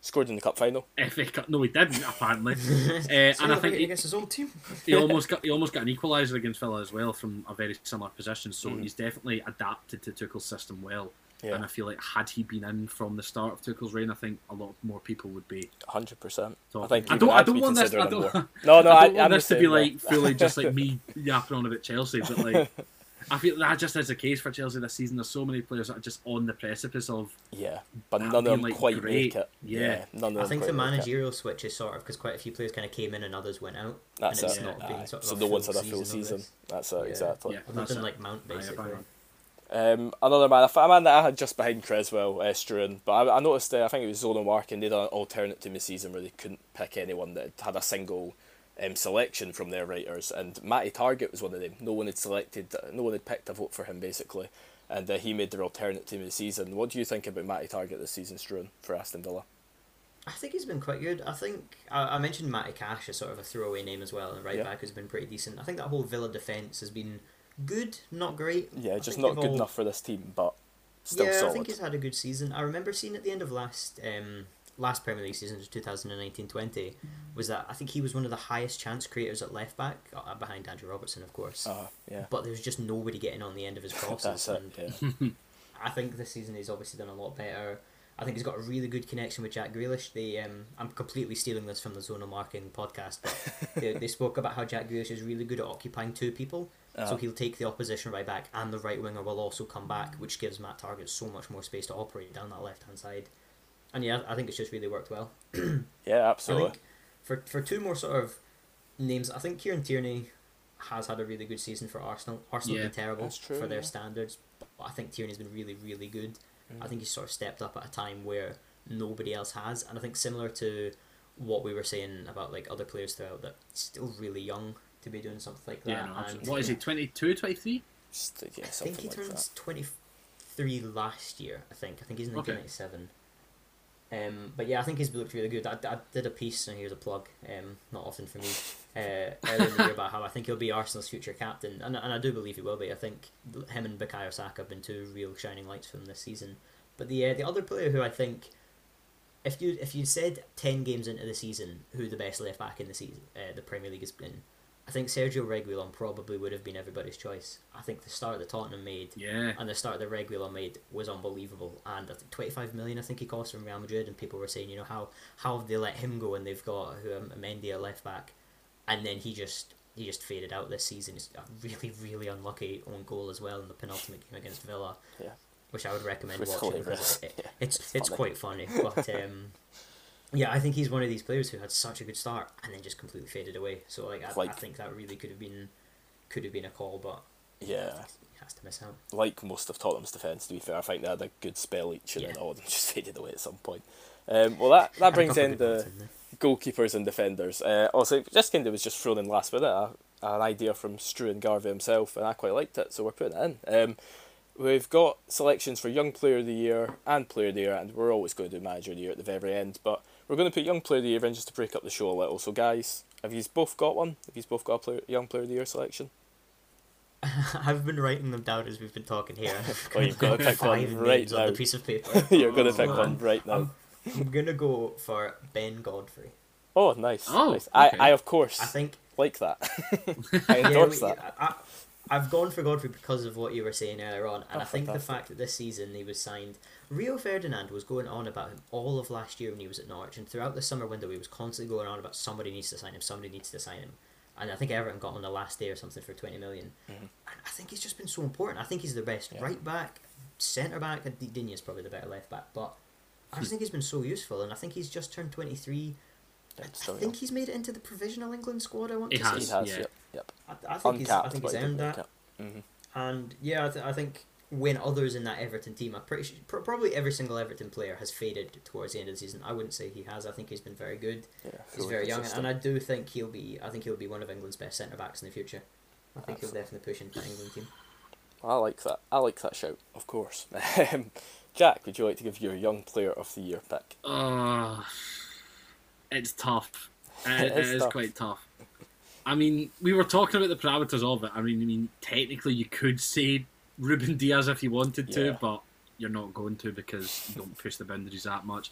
Scored in the cup final. FA Cup. No, he didn't apparently. uh, and I think he, against his old team. he almost got he almost got an equaliser against Villa as well from a very similar position. So Mhm. he's definitely adapted to Tuchel's system well. Yeah. And I feel like had he been in from the start of Tuchel's reign, I think a lot more people would be. Hundred percent. I think I don't. I don't want this. I considering don't. No, no, I I, don't want I'm this to be same, like fully just like me yapping on about Chelsea, but like I feel that just is the case for Chelsea this season. There's so many players that are just on the precipice of. Yeah, but that none of them like, quite great. make it. Yeah. none of them. I think the managerial switch is sort of because quite a few players kind of came in and others went out. That's and it's it. not Aye. been sort of so no one's full had a full season season. That's it, Yeah. exactly. Yeah, I've that's been it. like Mount basically. Um, another man, a man that I had just behind Cresswell, uh, Struan, but I, I noticed uh, I think it was Zona Mark and they did an alternate to this season where they couldn't pick anyone that had a single um, selection from their writers, and Matty Targett was one of them. No one had selected, no one had picked a vote for him basically, and uh, he made their alternate team of the season. What do you think about Matty Targett this season, Struan, for Aston Villa? I think he's been quite good. I think I, I mentioned Matty Cash as sort of a throwaway name as well, and right Yeah. back has been pretty decent. I think that whole Villa defence has been good, not great. Yeah, just not good all- enough for this team, but still yeah, solid. I think he's had a good season. I remember seeing at the end of last um, last Premier League season, 2019-20, was that I think he was one of the highest chance creators at left back, uh, behind Andrew Robertson, of course. Uh, yeah, But there was just nobody getting on the end of his crosses. and Yeah. I think this season he's obviously done a lot better. I think he's got a really good connection with Jack Grealish. They, um, I'm completely stealing this from the Zonal Marking podcast, but they, they spoke about how Jack Grealish is really good at occupying two people. So Uh, he'll take the opposition right back, and the right winger will also come back, which gives Matt Targett so much more space to operate down that left hand side. And yeah, I think it's just really worked well. yeah, I absolutely. think for for two more sort of names, I think Kieran Tierney has had a really good season for Arsenal. Arsenal have Yeah, been terrible true, for their yeah. standards, but I think Tierney's been really, really good. Mm. I think he's sort of stepped up at a time where nobody else has, and I think similar to what we were saying about like other players throughout that still really young to be doing something like that. Yeah, no, and. What is he? 22, 23? Just, yeah, I think he like turns that. twenty three last year. I think. I think he's Okay. nineteen ninety seven. Um, but yeah, I think he's looked really good. I, I did a piece, and here's a plug. Um, not often for me. Uh, earlier in the year about how I think he'll be Arsenal's future captain, and, and I do believe he will be. I think him and Bukayo Saka have been two real shining lights for him this season. But the uh, the other player who I think, if you if you said ten games into the season who the best left back in the season, uh, the Premier League has been, I think Sergio Reguilon probably would have been everybody's choice. I think the start that Tottenham made Yeah. and the start that Reguilon made was unbelievable. And I think 25 million, I think he cost from Real Madrid, and people were saying, you know, how how have they let him go and they've got who um, Mendy at left back, and then he just he just faded out this season. It's a really really unlucky on goal as well in the penultimate game against Villa. Yeah. Which I would recommend It's watching hilarious. because it, Yeah. it's It's it's funny. quite funny. But um, yeah, I think he's one of these players who had such a good start and then just completely faded away. So like I, I think that really could have been could have been a call, but Yeah, he has to miss out. like most of Tottenham's defence, to be fair, I think they had a good spell each, and Yeah. then all of them just faded away at some point. Um, well, that, that brings in the in goalkeepers and defenders. Uh, also, just kind of was just thrown in last minute, a, an idea from Struan Garvey himself, and I quite liked it, so we're putting it in. Um, we've got selections for Young Player of the Year and Player of the Year, and we're always going to do Manager of the Year at the very end, but we're going to put Young Player of the Year in just to break up the show a little. So, guys, have you both got one? Have you both got a player, Young Player of the Year selection? I've been writing them down as we've been talking here. Oh, you've got to pick one five right names on now. the piece of paper. You're going to Oh, pick man. one right now. I'm, I'm gonna go for Ben Godfrey. Oh, nice. Oh, nice. okay. I, I, of course, I think like that. I endorse we- that. I, have gone for Godfrey because of what you were saying earlier on, and Oh, I think the fact that this season he was signed. Rio Ferdinand was going on about him all of last year when he was at Norwich, and throughout the summer window he was constantly going on about somebody needs to sign him, somebody needs to sign him. And I think Everton got him on the last day or something for 20 million. Mhm. And I think he's just been so important. I think he's the best Yeah. right back, centre back, and Digne's probably the better left back, but I just think he's been so useful, and I think he's just turned 23. Yeah, I still think he's made it into the provisional England squad. I want He to has, He has, yeah. yep, yep. I, I think he's, I think he's he earned that. make it. Mhm. And yeah, I, th- I think when others in that Everton team, I'm pretty sure, pr- probably every single Everton player has faded towards the end of the season. I wouldn't say he has. I think he's been very good. Yeah, He's fully very young, and I do think he'll be. I think he'll be one of England's best centre backs in the future. I think he'll definitely push into the England team. I like that. I like that shout, of course. Um, Jack, would you like to give your young player of the year pick? Uh, it's tough. It, It it is is tough. quite tough. I mean, we were talking about the parameters of it. I mean, I mean, technically, you could say Ruben Dias if you wanted to, Yeah. but you're not going to because you don't push the boundaries that much.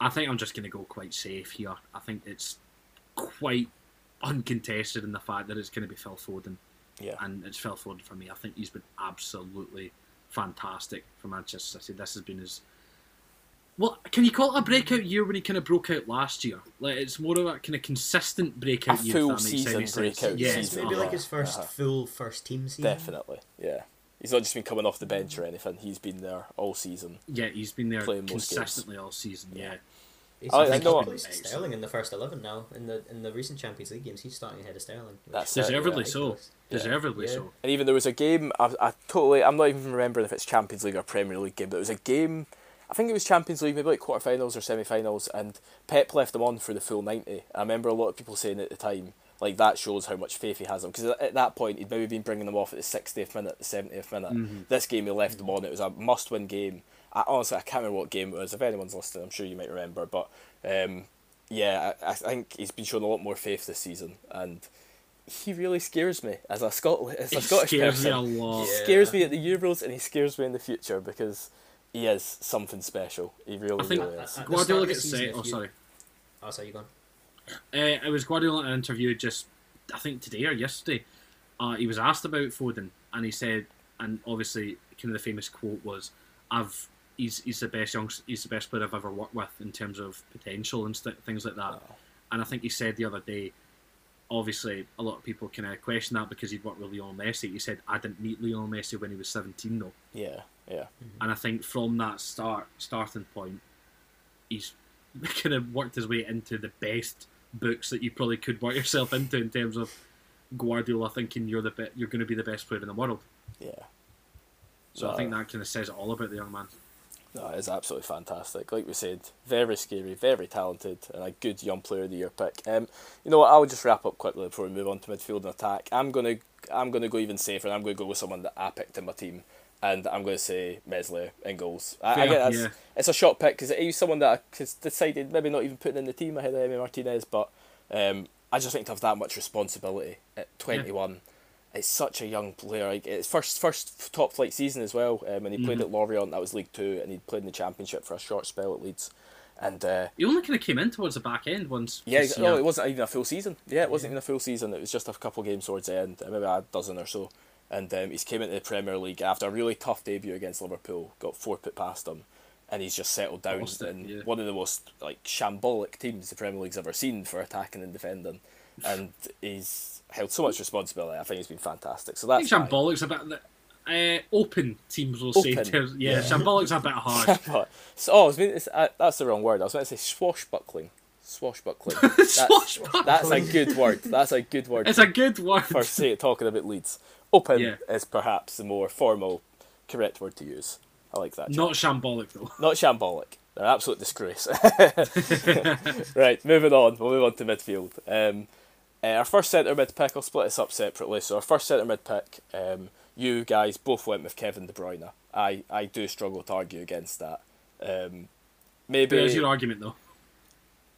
I think I'm just going to go quite safe here. I think it's quite uncontested in the fact that it's going to be Phil Foden, Yeah, and it's Phil Foden for me. I think he's been absolutely fantastic for Manchester City. This has been his. Well, can you call it a breakout year when he kind of broke out last year? Like it's more of a kind of consistent breakout A year. full if that makes season any sense. breakout Yeah, it's maybe season. like his 1st Uh-huh. full first team season. definitely. Yeah, he's not just been coming off the bench or anything. He's been there all season. Yeah, he's been there Playing consistently all season. Yeah, He's, I- I I think know- he plays Sterling in the first eleven now. In the in the recent Champions League games, he's starting ahead of Sterling. That's is it, yeah. deservedly so. ridiculous. Yeah. Deservedly Yeah. so. And even there was a game. I, I totally. I'm not even remembering if it's Champions League or Premier League game. But it was a game. I think it was Champions League, maybe like quarterfinals or semi-finals, and Pep left him on for the full ninety. I remember a lot of people saying at the time, like that shows how much faith he has in him. Because at that point, he'd maybe been bringing them off at the sixtieth minute, the seventieth minute. Mhm. This game, he left them on. It was a must-win game. I, honestly, I can't remember what game it was. If anyone's listening, I'm sure you might remember. But um, yeah, I, I think he's been showing a lot more faith this season, and he really scares me as a Scot as a It Scottish scares person. me a lot. He Yeah. scares me at the Euros, and he scares me in the future because he is something special. He really, I think really is. I- At the Guardiola gets season, set. Oh, you- sorry. Oh, sorry, you gone? Uh, it was Guardiola in an interview just, I think today or yesterday. Uh, he was asked about Foden, and he said, and obviously, kind of the famous quote was, "I've he's he's the best young he's the best player I've ever worked with in terms of potential and st- things like that." Oh. And I think he said the other day, obviously, a lot of people kind of question that because he'd worked with Lionel Messi. He said, "I didn't meet Lionel Messi when he was 17, though." Yeah, yeah, And I think from that start starting point, he's kind of worked his way into the best books that you probably could work yourself into in terms of Guardiola thinking you're the be- you're going to be the best player in the world. yeah. So I think that kind of says it all about the young man. No, it's absolutely fantastic. Like we said, very scary, very talented, and a good young player of the year pick. Um, you know what? I'll just wrap up quickly before we move on to midfield and attack. I'm gonna, I'm gonna go even safer. And I'm gonna go with someone that I picked in my team, and I'm gonna say Meslier in goals. I, I get that's yeah. it's a shot pick because he's someone that I has decided maybe not even putting in the team ahead of Emi Martinez, but um, I just think to have that much responsibility at 21. It's such a young player. Like it's first first top flight season as well. Um, and he played Mhm. at Lorient, that was League Two, and he played in the Championship for a short spell at Leeds. And uh, He only kind of came in towards the back end once. yeah, no, year. it wasn't even a full season. Yeah, it wasn't even a full season. It was just a couple games towards the end, maybe a dozen or so. And um, he's came into the Premier League after a really tough debut against Liverpool. Got four put past them, and he's just settled down Lost it, in yeah. one of the most like shambolic teams the Premier League's ever seen for attacking and defending. And he's held so much responsibility. I think he's been fantastic. So I that's think. Shambolic's a bit. Uh, open teams will say. Open, There's- Yeah, yeah. Shambolic's a bit harsh. But- so, oh, I was mean, it's, uh, that's the wrong word. I was meant to say swashbuckling. Swashbuckling. That's, Swashbuckling. that's a good word. That's a good word. It's for- a good word. for say, talking about Leeds. Open Yeah. is perhaps the more formal, correct word to use. I like that. Not shambolic though. Not shambolic. They're an absolute disgrace. right, moving on. We'll move on to midfield. Um, uh, our first centre mid pick, I'll split this up separately. So our first centre mid pick, um, you guys both went with Kevin De Bruyne. I, I do struggle to argue against that. Um, maybe There's your argument though.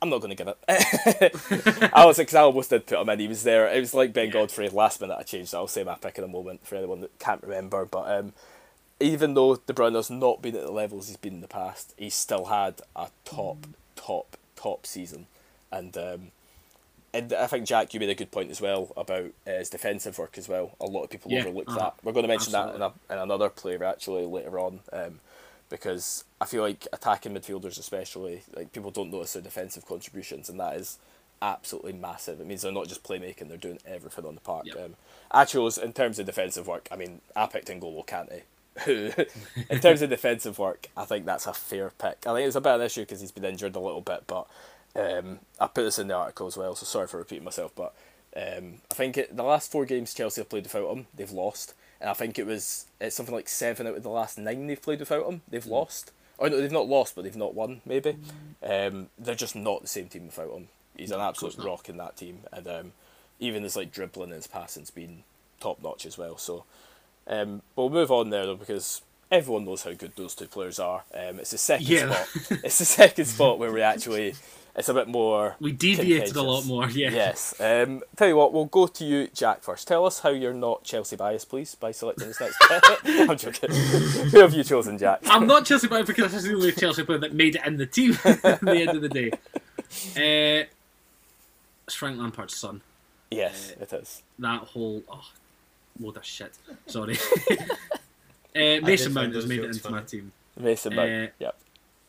I'm not going to give it. I was because I almost did put him in. He was there. It was like Ben Godfrey. Last minute I changed. I'll say my pick in a moment for anyone that can't remember. But um, even though De Bruyne's not been at the levels he's been in the past, he's still had a top, top, top season. And um, and I think Jack, you made a good point as well about uh, his defensive work as well. A lot of people Yeah, overlook uh-huh. that. We're going to mention Absolutely. that in, a, in another player actually later on. Um, because I feel like attacking midfielders, especially, like people don't notice their defensive contributions, and that is absolutely massive. It means they're not just playmaking; they're doing everything on the park. Yep. Um, in terms of defensive work, I mean, I picked N'Golo Kante. in terms of defensive work, I think that's a fair pick. I think it's a bit of an issue because he's been injured a little bit, but um, I put this in the article as well, so sorry for repeating myself. But um, I think it, the last four games Chelsea have played without him, they've lost, and I think it was it's something like seven out of the last nine they've played without him, they've lost. Or no, they've not lost, but they've not won. Maybe um, they're just not the same team without him. He's an absolute rock in that team, and um, even his like dribbling and his passing's been top notch as well. So um, we'll move on there though because everyone knows how good those two players are. Um, it's the second Yeah. spot. it's the second spot where we actually it's a bit more. We deviated a lot more. Yeah. Yes. Um, tell you what, we'll go to you, Jack, first. Tell us how you're not Chelsea biased, please, by selecting this next pick. I'm joking. Who have you chosen, Jack? I'm not Chelsea fan because this is the only Chelsea player that made it in the team at the end of the day. Uh, it's Frank Lampard's son. Yes, it is. That whole oh, load of shit. Sorry. uh, Mason find Mount has made it jokes into my team. Mason Mount. Uh, yep.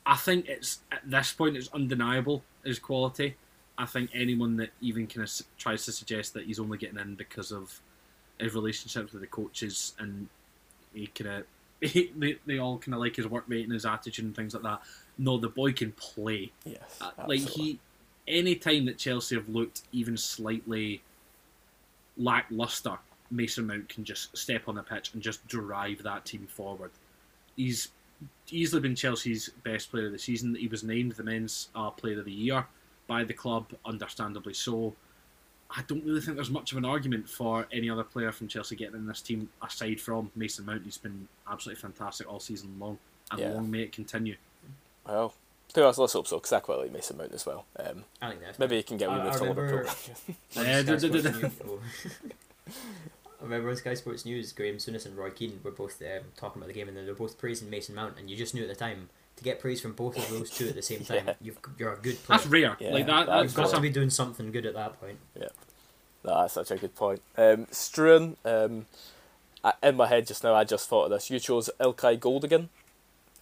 I think it's at this point it's undeniable his quality. I think anyone that even kind of tries to suggest that he's only getting in because of his relationships with the coaches and he kind of they, they all kind of like his workmate and his attitude and things like that. No, the boy can play. Yes. Uh, like he, any time that Chelsea have looked even slightly lackluster, Mason Mount can just step on the pitch and just drive that team forward. He's easily been Chelsea's best player of the season. He was named the men's uh, player of the year by the club, understandably so. I don't really think there's much of an argument for any other player from Chelsea getting in this team aside from Mason Mount. He's been absolutely fantastic all season long, and Yeah. long may it continue. Well, to us, let's hope so, because I quite like Mason Mount as well. Um, I think that's maybe he can get I- moved I to remember- Liverpool. On Sky duh, duh, Sports duh, duh. News-. I remember on Sky Sports News, Graham Souness and Roy Keane were both um, talking about the game, and they were both praising Mason Mount, and you just knew at the time to get praise from both of those two at the same time, Yeah. you've, you're a good player. That's rare. Yeah, like that. that's That's, You've got that's to be doing something good at that point. No, that's such a good point. Um, Struan, um, I, in my head just now, I just thought of this. You chose Ilkay Goldigan.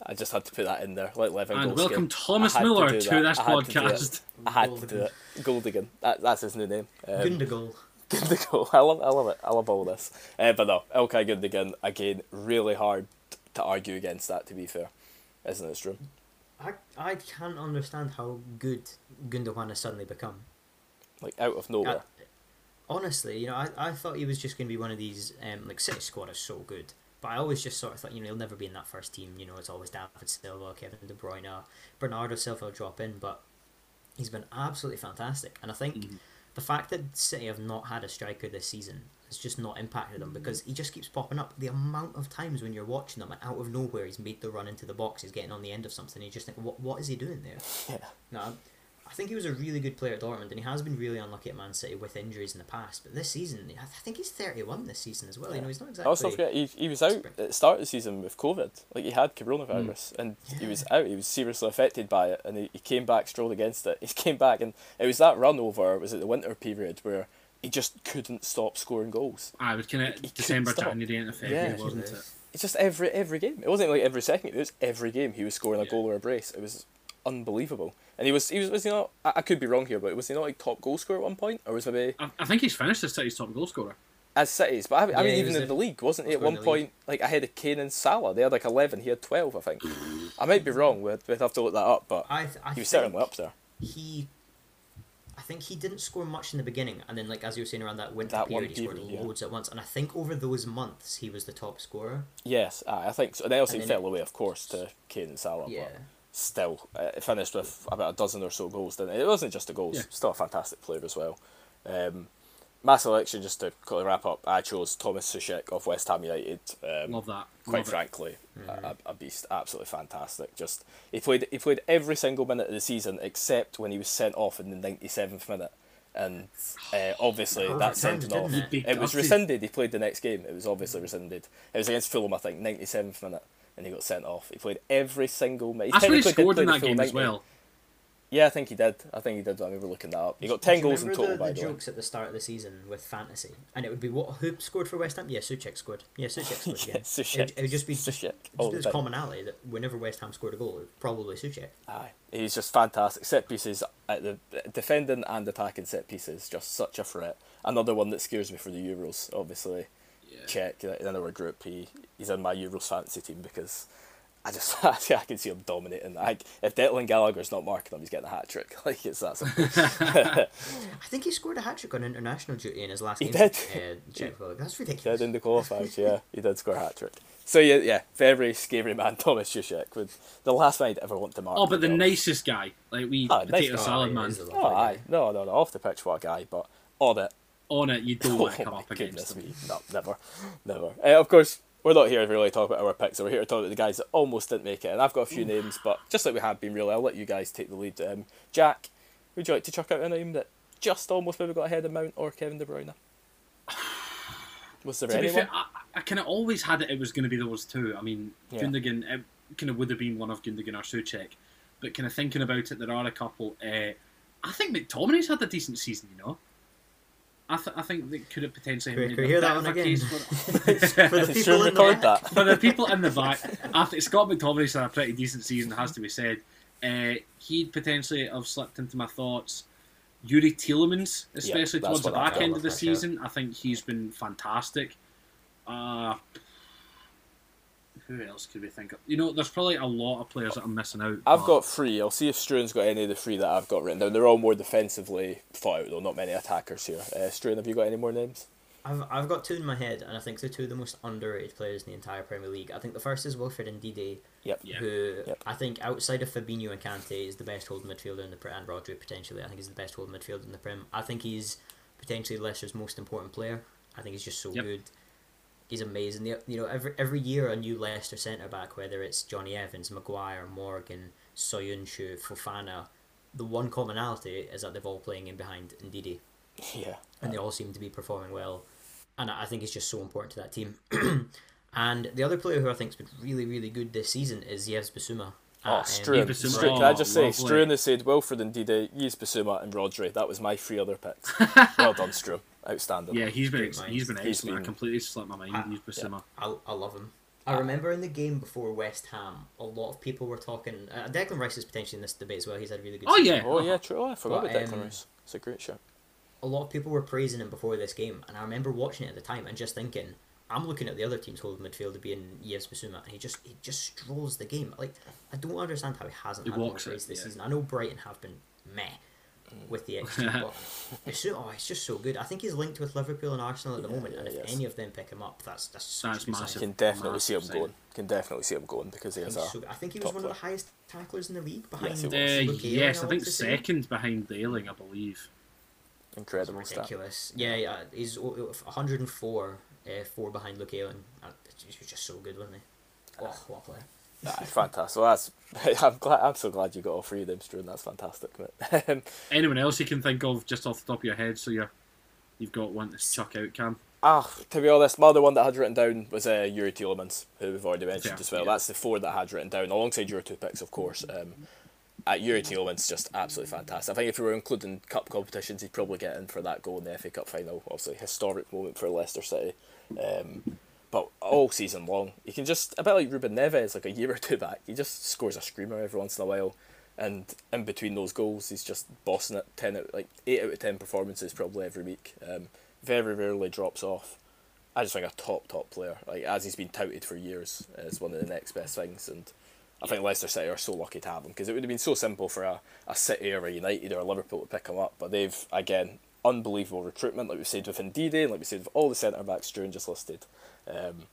I just had to put that in there, like Levin And Goldskin. welcome Thomas I had to Miller to, that. this I had to podcast. I had to do it. Goldigan. That, that's his new name. Um, Gundogan. Gundogan. I love, I love it. I love all this. Uh, but no, Ilkay Gundogan again. Really hard to argue against that. To be fair, isn't it, true? I, I can't understand how good Gundogan has suddenly become. Like out of nowhere. I- honestly, you know, I, I thought he was just going to be one of these. Um, like City squad is so good, But I always just sort of thought, you know, he'll never be in that first team. You know, it's always David Silva, Kevin De Bruyne, Bernardo Silva will drop in, but he's been absolutely fantastic. And I think Mhm. The fact that City have not had a striker this season has just not impacted them because he just keeps popping up. The amount of times when you're watching them and out of nowhere he's made the run into the box, he's getting on the end of something, you just think, what what is he doing there? Yeah. No, I think he was a really good player at Dortmund, and he has been really unlucky at Man City with injuries in the past. But this season, I think he's thirty-one this season as well. You know, he's not exactly. I exactly. also forget he, he was out at the start of the season with COVID. Like he had coronavirus hmm. and he was out. He was seriously affected by it and he, he came back, strolled against it. He came back and it was that run over, was it the winter period where he just couldn't stop scoring goals. Ah, I was kind of couldn't December. January into February, Yeah. wasn't it? It's just every every game. It wasn't like every second it was every game he was scoring a Yeah. goal or a brace. It was unbelievable. And he was he was was he not I, I could be wrong here, but was he not like top goal scorer at one point? Or was maybe I, I think he's finished as City's top goal scorer. as City's, but I, I mean, even in the- the league, wasn't he at one in the league. point like ahead of Kane and Salah? They had like eleven, he had twelve, I think. I might be wrong. We'd, we'd have to look that up, but I, th- I he was think certainly up there. he. I think he didn't score much in the beginning, and then, like as you were saying, around that winter That period, he scored period, yeah. loads at once. And I think over those months, he was the top scorer. Yes, aye, I think so. And then obviously And he then- fell away, of course, to Kane and Salah. Yeah, But still, uh, it finished with about a dozen or so goals. Didn't it? It wasn't just the goals. Yeah. Still a fantastic player as well. Um, my selection, just to quickly wrap up, I chose Thomas Soucek of West Ham United. Um, Love that. quite Love frankly, a, a beast, absolutely fantastic. Just he played he played every single minute of the season except when he was sent off in the ninety seventh minute, and uh, obviously Overtime, that sent him off. it? You'd be It was rescinded. He played the next game. It was obviously rescinded. It was against Fulham, I think, ninety seventh minute, and he got sent off. He played every single match. That's when he scored play in that game 90. as well. Yeah, I think he did. I think he did. I remember looking that up. He got ten goals in total, the, by the the way. jokes at the start of the season with fantasy, and it would be what who scored for West Ham? Yeah, Soucek scored. Yeah, Soucek scored Yeah, again. Soucek. It, it would just be just, Soucek, just this commonality that whenever West Ham scored a goal, it was probably Soucek. Aye, he's just fantastic. Set pieces at the defending and attacking set pieces, just such a threat. Another one that scares me for the Euros, obviously. Yeah. Czech in our group. He he's in my Euros fantasy team because I just I can see him dominating. Like if Declan Gallagher's not marking him, he's getting a hat trick. Like it's that simple. I think he scored a hat trick on international duty in his last He game. did. for, Uh, Czech Republic. That's He ridiculous. did in the qualifiers, yeah, he did score a hat trick. So yeah, yeah, very scary man, Thomas Soucek, with the last man I'd ever want to mark. Oh, but the to nicest guy. Like, we Oh, nice potato guy. salad Oh, man. he is a Oh, lovely aye, no, no, no, off the pitch, what a guy, but on it, On it, you don't want to oh come my up against goodness him. me, no, never, never. Uh, of course, we're not here to really talk about our picks. We're here to talk about the guys that almost didn't make it, and I've got a few names, but just like we have been, really, I'll let you guys take the lead. Um, Jack, would you like to chuck out a name that just almost maybe got ahead of Mount or Kevin De Bruyne? Was there To be anyone? fair, I, I kind of always had it. It was going to be those two. I mean, Yeah. Gundogan it kind of would have been one of Gundogan or Soucek, but kind of thinking about it, there are a couple. Uh, I think McTominay's had a decent season. You know, I, th- I think they could have potentially Can made can a hear bit that of a again? case for For the people in the back. that? for the people in the back, I think Scott McTominay's had a pretty decent season, has to be said. Uh, he'd potentially have slipped into my thoughts. Youri Tielemans, especially that's towards the back end of the my pick, yeah. season, I think he's been fantastic. Uh, who else could we think of? You know, there's probably a lot of players that I'm missing out. I've but- got three. I'll see if Struan's got any of the three that I've got written down. They're all more defensively thought out, though. Not many attackers here. Uh, Struan, have you got any more names? I've, I've got two in my head, and I think they're two of the most underrated players in the entire Premier League. I think the first is Wilfred Ndidi, Yep. Who Yep. I think outside of Fabinho and Kante is the best holding midfielder in the Prem, and Rodri potentially. I think he's the best holding midfielder in the Prem. I think he's potentially Leicester's most important player. I think he's just so Yep. good. He's amazing. The- You know, every every year a new Leicester centre back, whether it's Jonny Evans, Maguire, Morgan, Soyuncu, Fofana, the one commonality is that they've all playing in behind Ndidi Yeah. and they all seem to be performing well. And I I think it's just so important to that team. and the other player who I think's been really, really good this season is Yves Bissouma. Oh, at, Struan. Bissouma. Can I Oh, just say, lovely. Struan has said Wilfred Ndidi, Yves Bissouma and Rodri. That was my three other picks. well done, Struan. Outstanding. Yeah, he's been ex- he's been He's excellent. been- I completely slipped my mind. Ah, He's Bissouma. I, I love him. I remember in the game before West Ham, a lot of people were talking. Uh, Declan Rice is potentially in this debate as well. He's had a really good. Oh, season. yeah. Oh, yeah, true. Oh, I forgot But, about Declan um, Rice. It's a great show. a lot of people were praising him before this game, and I remember watching it at the time and just thinking, I'm looking at the other team's holding midfielder being Yves Bissouma, and he just he just strolls the game. Like I don't understand how he hasn't He had more walks it, praise this yeah. season. I know Brighton have been meh, with the XG. but it's so, oh, it's just so good. I think he's linked with Liverpool and Arsenal at the moment, and if yes. any of them pick him up, that's that's such That's a massive. sign. Can definitely see him Massive going. Can definitely see him going because he He's is a so. I think he was top one of the highest tacklers in the league behind. he was. Uh, yes, I want think to say. second behind Ayling, I believe. incredible stat. ridiculous. Yeah, yeah, he's o- o- 104, uh, four behind Luke Ayling. Uh, He was just so good, wasn't he? Oh, what a player. Aye, fantastic. Well, that's I'm glad. I'm so glad you got all three of them, Struan. That's fantastic. Mate. Um, Anyone else you can think of just off the top of your head, so you're, you've got one to chuck out, Cam? ah, to be honest, my other one that I had written down was uh, Youri Tielemans, who we've already mentioned Yeah, as well. yeah. That's the four that I had written down, alongside your two picks, of course. Um, at Youri Tielemans, just absolutely fantastic. I think if we were including cup competitions, he'd probably get in for that goal in the FA Cup final. Obviously, historic moment for Leicester City. Um, all season long, he can just a bit like Ruben Neves, like a year or two back. He just scores a screamer every once in a while, and in between those goals, he's just bossing it. Ten out, like eight out of ten performances probably every week. Um, very rarely drops off. I just think a top top player, like as he's been touted for years as one of the next best things, and I think Leicester City are so lucky to have him because it would have been so simple for a, a City or a United or a Liverpool to pick him up, but they've again unbelievable recruitment, like we've said with Ndidi, and like we said with all the centre backs Struan just listed. Um,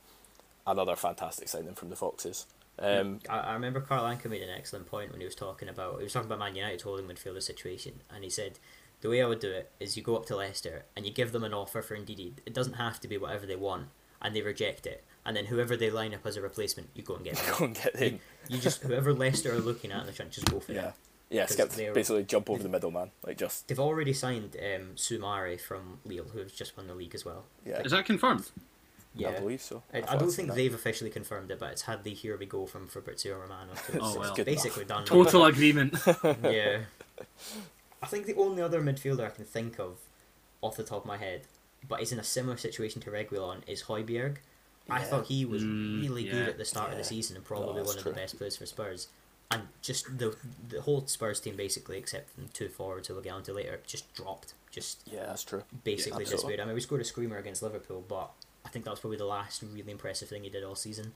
another fantastic signing from the Foxes. Um, I, I remember Carl Anka made an excellent point when he was talking about he was talking about Man United's holding midfielder situation, and he said the way I would do it is you go up to Leicester and you give them an offer for Ndidi. It doesn't have to be whatever they want, and they reject it, and then whoever they line up as a replacement, you go and get them. go and get him. you just whoever Leicester are looking at in the front, just go for Yeah, them. yeah. 'Cause Skip basically jump over the middleman, like just They've already signed um, Soumare from Lille, who has just won the league as well. yeah. Is that confirmed? Yeah. I believe so. I, I thought don't think that. they've officially confirmed it, but it's had the here we go from Fabrizio Romano. So Oh, it's, well. it's Good basically done. Total agreement. yeah. I think the only other midfielder I can think of off the top of my head, but is in a similar situation to Reguilon, is Højbjerg. I thought he was Mm, really good at the start of the season and probably that's one of true. the best players for Spurs. And just the the whole Spurs team basically, except from two forwards who we'll get onto later, just dropped. Just Yeah, that's true. basically absolutely. disappeared. I mean, we scored a screamer against Liverpool, but I think that was probably the last really impressive thing he did all season.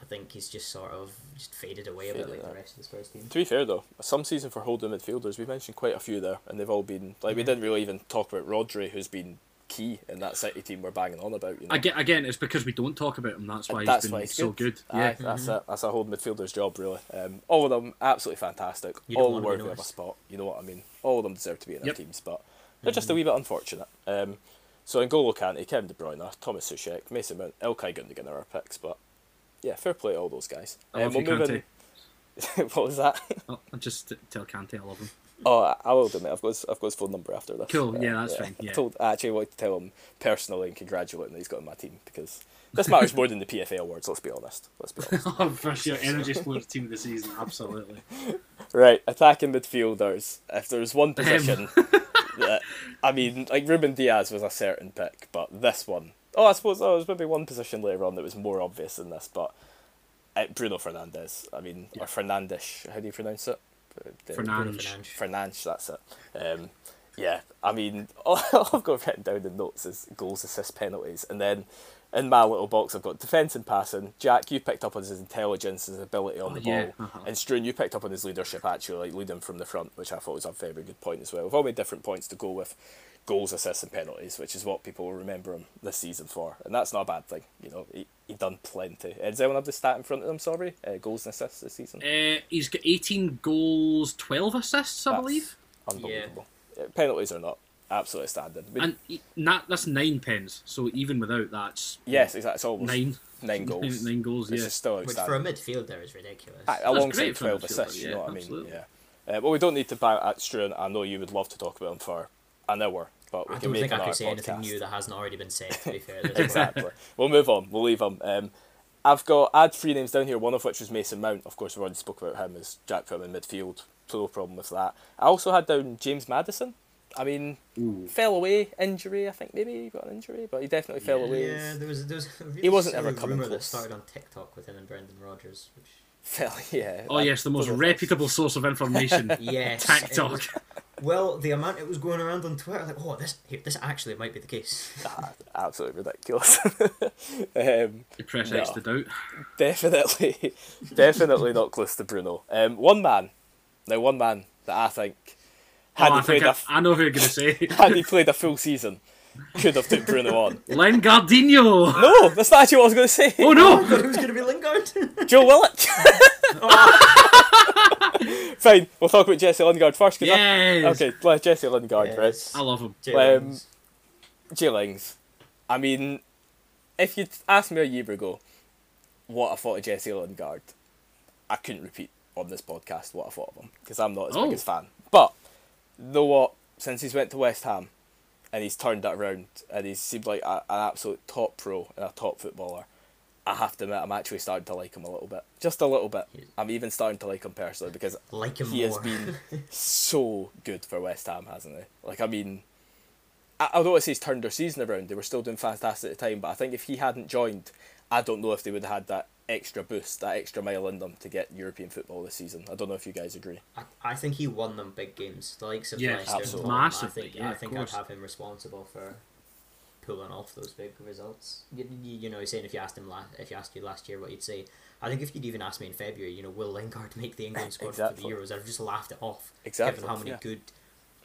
I think he's just sort of just faded away a bit like out. the rest of the Spurs team. To be fair though, some season for holding midfielders, we mentioned quite a few there, and they've all been like we didn't really even talk about Rodri, who's been key in that City team we're banging on about. You know? Again, again, it's because we don't talk about him. That's why That's he's been why he's so good. good. Aye, Yeah. that's it. That's a holding midfielder's job, really. Um, all of them absolutely fantastic. You all wanna worthy of a spot. You know what I mean? All of them deserve to be in our Yep. teams, but they're just a wee bit unfortunate. Um, so N'Golo Kante, Kevin De Bruyne, Thomas Soucek, Mason Mount, Ilkay Gundogan are our picks, but yeah, fair play to all those guys. I Um, we'll in- what was that? Oh, I'll just tell Kante I love him. Oh, I- will admit, I've got his, I've got his phone number after this. Cool, yeah, that's fine, I told I actually wanted to tell him personally and congratulate him that he's got in my team because this matters more than the PFA awards. Let's be honest. Let's be honest. Oh, for sure, energy sports team of the season, absolutely. right, attacking midfielders. If there's one position that I mean, like Ruben Dias was a certain pick, but this one, oh, I suppose oh, there's maybe one position later on that was more obvious than this, but uh, Bruno Fernandes. I mean, or Fernandes. How do you pronounce it? Uh, Fernandes. Fernandes. Fernandes, that's it. Um, yeah, I mean, all, all I've got written down in notes is goals, assists, penalties, and then in my little box I've got defence and passing. Jack, you picked up on his intelligence, his ability on Oh, the yeah, ball, uh-huh. and Struan, you picked up on his leadership, actually, like leading from the front, which I thought was a very good point as well. We've all made different points to go with goals, assists, and penalties, which is what people will remember him this season for, and that's not a bad thing. You know, he he done plenty. Uh, does anyone have the stat in front of them? Sorry, uh, goals and assists this season. Uh, he's got 18 goals, 12 assists, I That's believe. unbelievable. Uh, penalties are not absolutely standard. We- And he, not, that's nine pens, so even without that, Yes, exactly. It's almost nine. nine goals. Nine, nine goals, Which yeah. is still Which for a midfielder is ridiculous. Aye, alongside great for a 12 midfielder, assists, you know what I mean? Yeah. Uh, well, we don't need to bang at Struan. I know you would love to talk about him for an hour, but we I can don't make think I another could say anything new that hasn't already been said. To be fair, at this point. exactly. we'll move on. We'll leave him. Um, I've got I had three names down here. One of which was Mason Mount. Of course, we've already spoke about him as Jack put him in midfield. So no problem with that. I also had down James Maddison. I mean, Ooh. fell away injury. I think maybe he got an injury, but he definitely fell away. Yeah, there was there was a really He wasn't ever coming rumor that started on TikTok with him and Brendan Rodgers. Which Fell, yeah. Oh, yes, the most those are- reputable source of information. yes, it TikTok. was- well, the amount it was going around on Twitter, like, oh, this here, this actually might be the case. Ah, absolutely ridiculous. um, The press No. X the doubt. definitely, definitely not close to Bruno. Um, one man, now one man that I think Had Oh, he I, think played a I, f- I know who you're going to say. had he played a full season, could have took Bruno on. Lingardinho! No, that's not actually what I was going to say. Oh I no! thought it was going to be Lingard. Joe Willock. Oh. Fine, we'll talk about Jesse Lingard first. 'cause I- Yes! okay, well, Jesse Lingard, right? I love him. James. Um, Jay Lings. I mean, if you'd asked me a year ago what I thought of Jesse Lingard, I couldn't repeat on this podcast what I thought of him because I'm not his Oh. biggest fan. But know what? Since he's went to West Ham and he's turned that around and he seemed like a, an absolute top pro and a top footballer, I have to admit I'm actually starting to like him a little bit, just a little bit. I'm even starting to like him personally because like him he has been so good for West Ham, hasn't he? Like, I mean, I, I don't want to say he's turned their season around. They were still doing fantastic at the time, but I think if he hadn't joined, I don't know if they would have had that extra boost, that extra mile in them to get European football this season. I don't know if you guys agree. I, I think he won them big games. The likes of Yeah, Leicester and absolutely. Massively, I think, yeah, I think I'd have him responsible for pulling off those big results. You, you, you know, he's saying if you asked him last, if you asked you last year what you'd say, I think if you'd even asked me in February, you know, will Lingard make the England squad Exactly. for the Euros? I'd have just laughed it off, Exactly, given how many yeah. good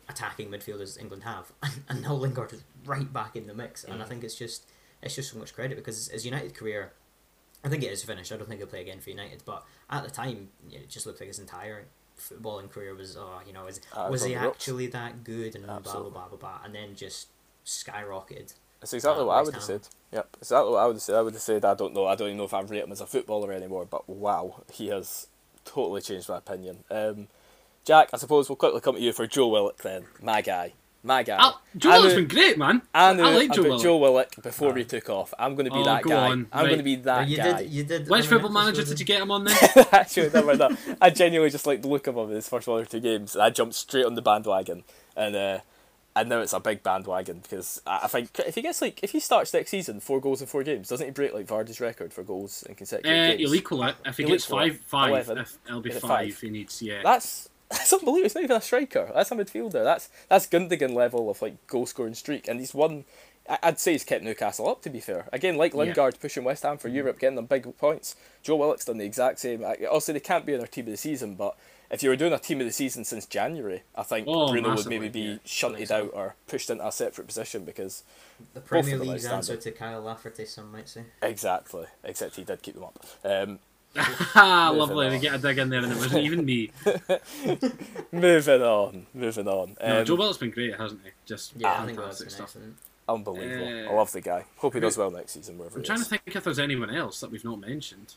attacking midfielders England have, and and now Lingard is right back in the mix, and I Mm. think it's just it's just so much credit because his United career. I think it is finished. I don't think he'll play again for United. But at the time, you know, it just looked like his entire footballing career was, oh, you know, was, Uh, was he actually that good and blah, blah, blah, blah, blah. And then just skyrocketed. That's exactly what I would have said. Yep, exactly what I would have said. I would have said I don't know. I don't even know if I rate him as a footballer anymore. But wow, he has totally changed my opinion. Um, Jack, I suppose we'll quickly come to you for Joe Willock then. My guy, my guy. Oh, Joe I Willock's knew- been great, man. I knew like Joe about Willock. Joe Willock before we took off. I'm going to be Oh, that go guy. on. I'm Right. going to be that you guy. did, you did. Which football manager did you get him on then? Actually, never mind that. I genuinely just like the look of him in his first one or two games. and I jumped straight on the bandwagon, and uh, and now it's a big bandwagon because I I think if he gets like if he starts next season four goals in four games, doesn't he break like Vardy's record for goals in consecutive Uh, games? he'll equal it. If he He'll gets five, five, 11, if, it'll be five, five? he needs, yeah. That's that's unbelievable. It's not even a striker. That's a midfielder. That's that's Gundogan level of like goal scoring streak, and he's won. I- I'd say he's kept Newcastle up. To be fair, again, like Yeah. Lingard pushing West Ham for Europe, getting them big points. Joe Willock's done the exact same. I- Also, they can't be in our team of the season, but if you were doing a team of the season since January, I think Oh, Bruno would maybe be yeah. shunted out or pushed into a separate position because The Premier of League's answer to Kyle Lafferty, some might say. exactly, except he did keep them up. Um, Ha, Moving lovely. on. We get a dig in there, and it wasn't even me. moving on, moving on. No, Um, Joe Willock's been great, hasn't he? Just Yeah, I think that's fantastic stuff. excellent. unbelievable. I Uh, love the guy. Hope he does well next season. Wherever I'm he trying to think if there's anyone else that we've not mentioned.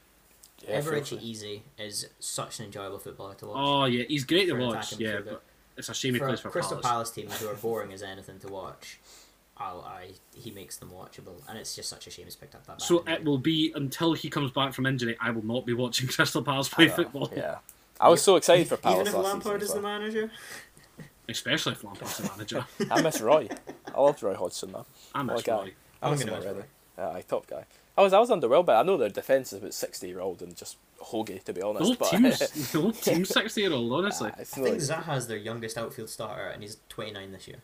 Yeah, feel Eberechi Eze is such an enjoyable footballer to watch. Oh yeah, he's great to watch. Yeah, but it's a shame he for plays for Crystal Palace. Palace teams who are boring as anything to watch, I'll, I he makes them watchable, and it's just such a shame he's picked up that. So bad it will be until he comes back from injury. I will not be watching Crystal Palace play football, Yeah, I was so excited for Palace Even if last Lampard is as the manager. especially if Lampard's the manager. I miss Roy. I loved Roy Hodgson, though. I'm What a not guy. Roy. I I'm miss gonna him miss already. Roy. Aye, top guy. I was I was underwhelmed, but I know their defense is about sixty year old and just hoagie to be honest. The whole but team's the whole team's sixty year old. Honestly, it's I think like- Zaha's their youngest outfield starter, and he's 29 this year.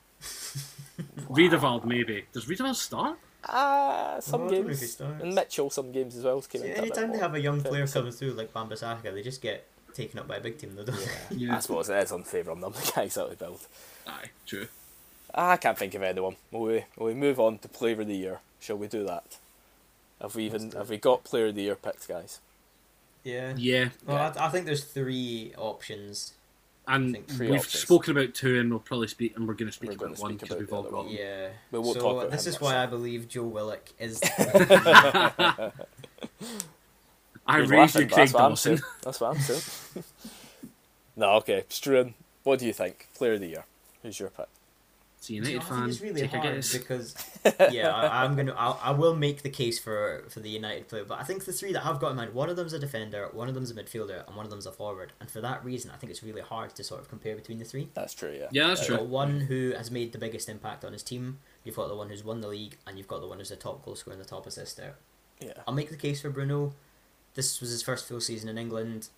Riedewald maybe. Does Riedewald start? Ah, some Oh, I don't know if he games and Mitchell some games as well. Came See, into a bit anytime they have a young player coming through like Wan-Bissaka, they just get taken up by a big team. Though, don't they? Yeah, Yeah. I suppose it is unfair on them. The guys that they build. Aye, true. Ah, I can't think of anyone. Will we, will we move on to Player of the Year? Shall we do that? Have we even have we got Player of the Year picked, guys? Yeah. Yeah, Well, I, I think there's three options. And we've options. spoken about two, and we'll probably speak, and we're going to speak We're about gonna one because we've all got one. them. Yeah. We won't so talk about this is why I believe Joe Willock is. I You're raised you, laughing, but Craig that's Dawson. saying. That's what I'm saying. no, okay. Struan, what do you think? Player of the Year. Who's your pick? It's a You know, United I think fan. it's really Take a hard guess. because yeah, I, I'm gonna I'll, I will make the case for for the United player, but I think the three that I've got in mind, one of them's a defender, one of them's a midfielder, and one of them's a forward, and for that reason, I think it's really hard to sort of compare between the three. That's true, yeah. Yeah, that's Uh, You've true. got one who has made the biggest impact on his team. You've got the one who's won the league, and you've got the one who's the top goal scorer and the top assister. Yeah. I'll make the case for Bruno. This was his first full season in England.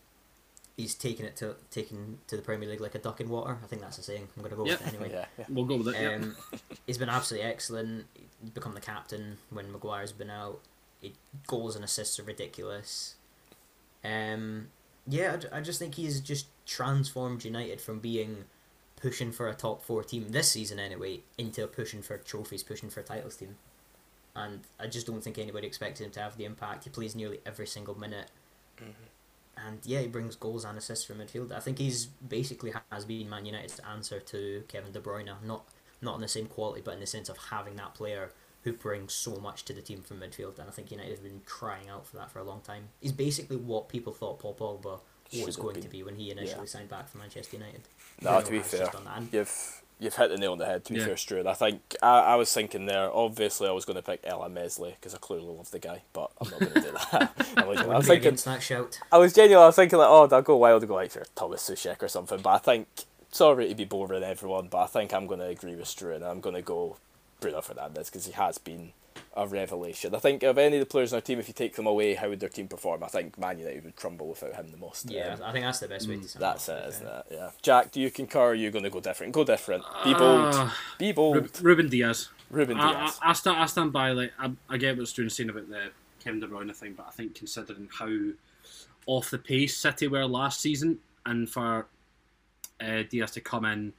He's taken it to taken to the Premier League like a duck in water. I think that's a saying. I'm gonna go with it anyway. Yeah, yeah. We'll go with it. yeah. Um, he's been absolutely excellent. He's become the captain when Maguire's been out. He, goals and assists are ridiculous. Um, yeah, I, I just think he's just transformed United from being pushing for a top four team this season anyway into pushing for trophies, pushing for titles team. And I just don't think anybody expected him to have the impact. He plays nearly every single minute. Mm-hmm. And yeah, he brings goals and assists from midfield. I think he's basically has been Man United's answer to Kevin De Bruyne. Not not in the same quality, but in the sense of having that player who brings so much to the team from midfield. And I think United have been crying out for that for a long time. He's basically what people thought Paul Pogba was going to be when he initially Yeah. signed back for Manchester United. No, to be fair, just done that. And you've you've hit the nail on the head. To be Yeah. fair, Stu. And I think I, I was thinking there. Obviously, I was going to pick Illan Meslier because I clearly love the guy, but I'm not going to do that. I, was, I was thinking, that shout. I was genuine. I was thinking like, oh, I'll go wild and go like for Thomas Soucek or something. But I think sorry to be boring everyone, but I think I'm going to agree with Stu and I'm going to go Bruno Fernandes because he has been a revelation. I think of any of the players on our team, if you take them away, how would their team perform? I think Man United would crumble without him the most. Yeah, Um, I think that's the best way to sum that's it it, up, to be isn't fair. it? Yeah. Jack, do you concur? Or are you going to go different? Go different. Be bold. Uh, Be bold. Rub- Ruben Dias. Ruben I, Dias. I, I, stand, I stand by like I, I get what Stuart's saying about the Kevin De Bruyne thing, but I think considering how off the pace City were last season, and for uh, Dias to come in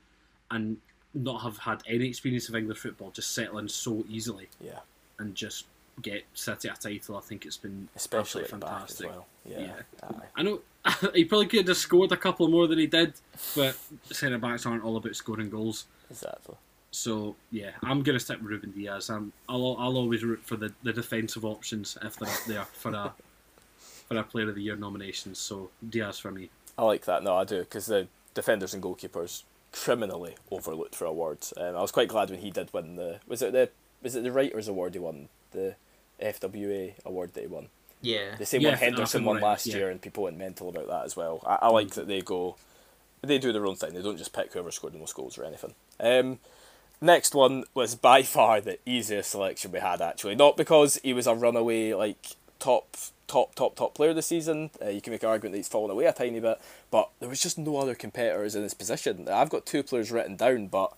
and not have had any experience of English football, just settling so easily yeah. And just get City a title, I think it's been Especially absolutely the back as fantastic. well. Yeah. Yeah. I know he probably could have scored a couple more than he did, but centre backs aren't all about scoring goals. Exactly. So yeah, I'm gonna stick with Ruben Dias. I'm, I'll I'll always root for the, the defensive options if they're up there for a for a Player of the Year nominations. So Dias for me. I like that. No, I do because the defenders and goalkeepers criminally overlooked for awards. Um, I was quite glad when he did win the. Was it the was it the Writers Award he won? The FWA award that he won. Yeah. The same Yeah, one Henderson won last yeah. year, and people went mental about that as well. I, I like that they go, they do their own thing. They don't just pick whoever scored the most goals or anything. Um, next one was by far the easiest selection we had actually, not because he was a runaway like top top top top player this season. Uh, you can make an argument that he's fallen away a tiny bit, but there was just no other competitors in his position. I've got two players written down, but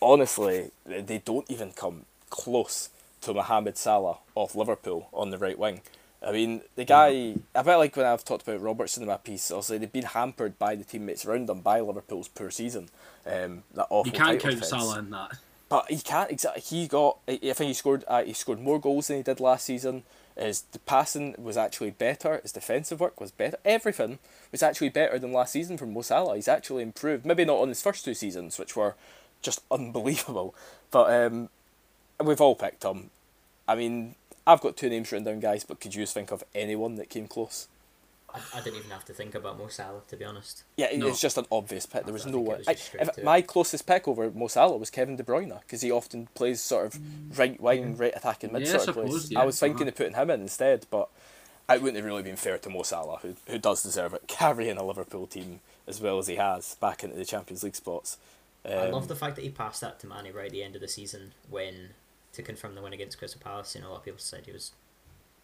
honestly, they don't even come close to Mohamed Salah of Liverpool on the right wing. I mean, the guy, a bit like when I've talked about Robertson in my piece, obviously they've been hampered by the teammates around them by Liverpool's poor season. Um, that awful You can't count defence. Salah in that. But he can't exactly. He got. I I think he scored. Uh, he scored more goals than he did last season. His the passing was actually better. His defensive work was better. Everything was actually better than last season from Mo Salah. He's actually improved. Maybe not on his first two seasons, which were just unbelievable. But um, we've all picked him. I mean, I've got two names written down, guys. But could you just think of anyone that came close? I, I didn't even have to think about Mo Salah, to be honest. Yeah, No. it's just an obvious pick. There was think no it one. was I, if my closest pick over Mo Salah was Kevin De Bruyne because he often plays sort of right wing, right attacking mid Yeah, sort I of plays. suppose, I yeah, was thinking uh-huh. of putting him in instead, but it wouldn't have really been fair to Mo Salah, who who does deserve it, carrying a Liverpool team as well as he has back into the Champions League spots. Um, I love the fact that he passed that to Manny right at the end of the season when, to confirm the win against Crystal Palace, you know, a lot of people said he was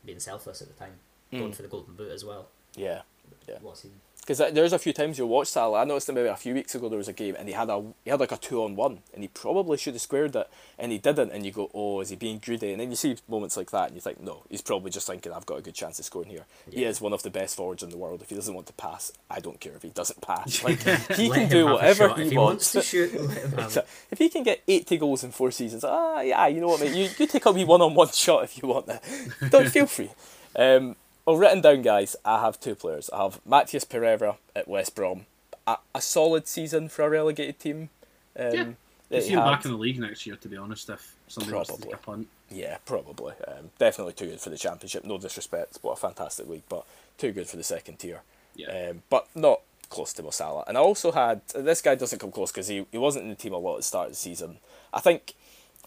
being selfless at the time, going Mm. for the Golden Boot as well. yeah. Yeah. What's he? Because there's a few times you'll watch Salah. I noticed him maybe a few weeks ago there was a game and he had a he had like a two on one and he probably should have squared it and he didn't and you go oh is he being greedy and then you see moments like that and you think no he's probably just thinking I've got a good chance of scoring here. He is one of the best forwards in the world. If he doesn't want to pass, I don't care if he doesn't pass. Like he can do whatever he, If he wants. to shoot, if he can get eighty goals in four seasons, ah yeah you know what mate you you take a wee one on one shot if you want that. Don't feel free. Um, well, written down, guys, I have two players. I have Matheus Pereira at West Brom. A, a solid season for a relegated team. Um, Yeah. You see him had. back in the league next year, to be honest. If somebody wants to Probably. take a punt, Yeah, probably. Um, definitely too good for the championship. No disrespect, what a fantastic league, but too good for the second tier. yeah. Um, but not close to Mo Salah. And I also had this guy doesn't come close because he, he wasn't in the team a lot at the start of the season. I think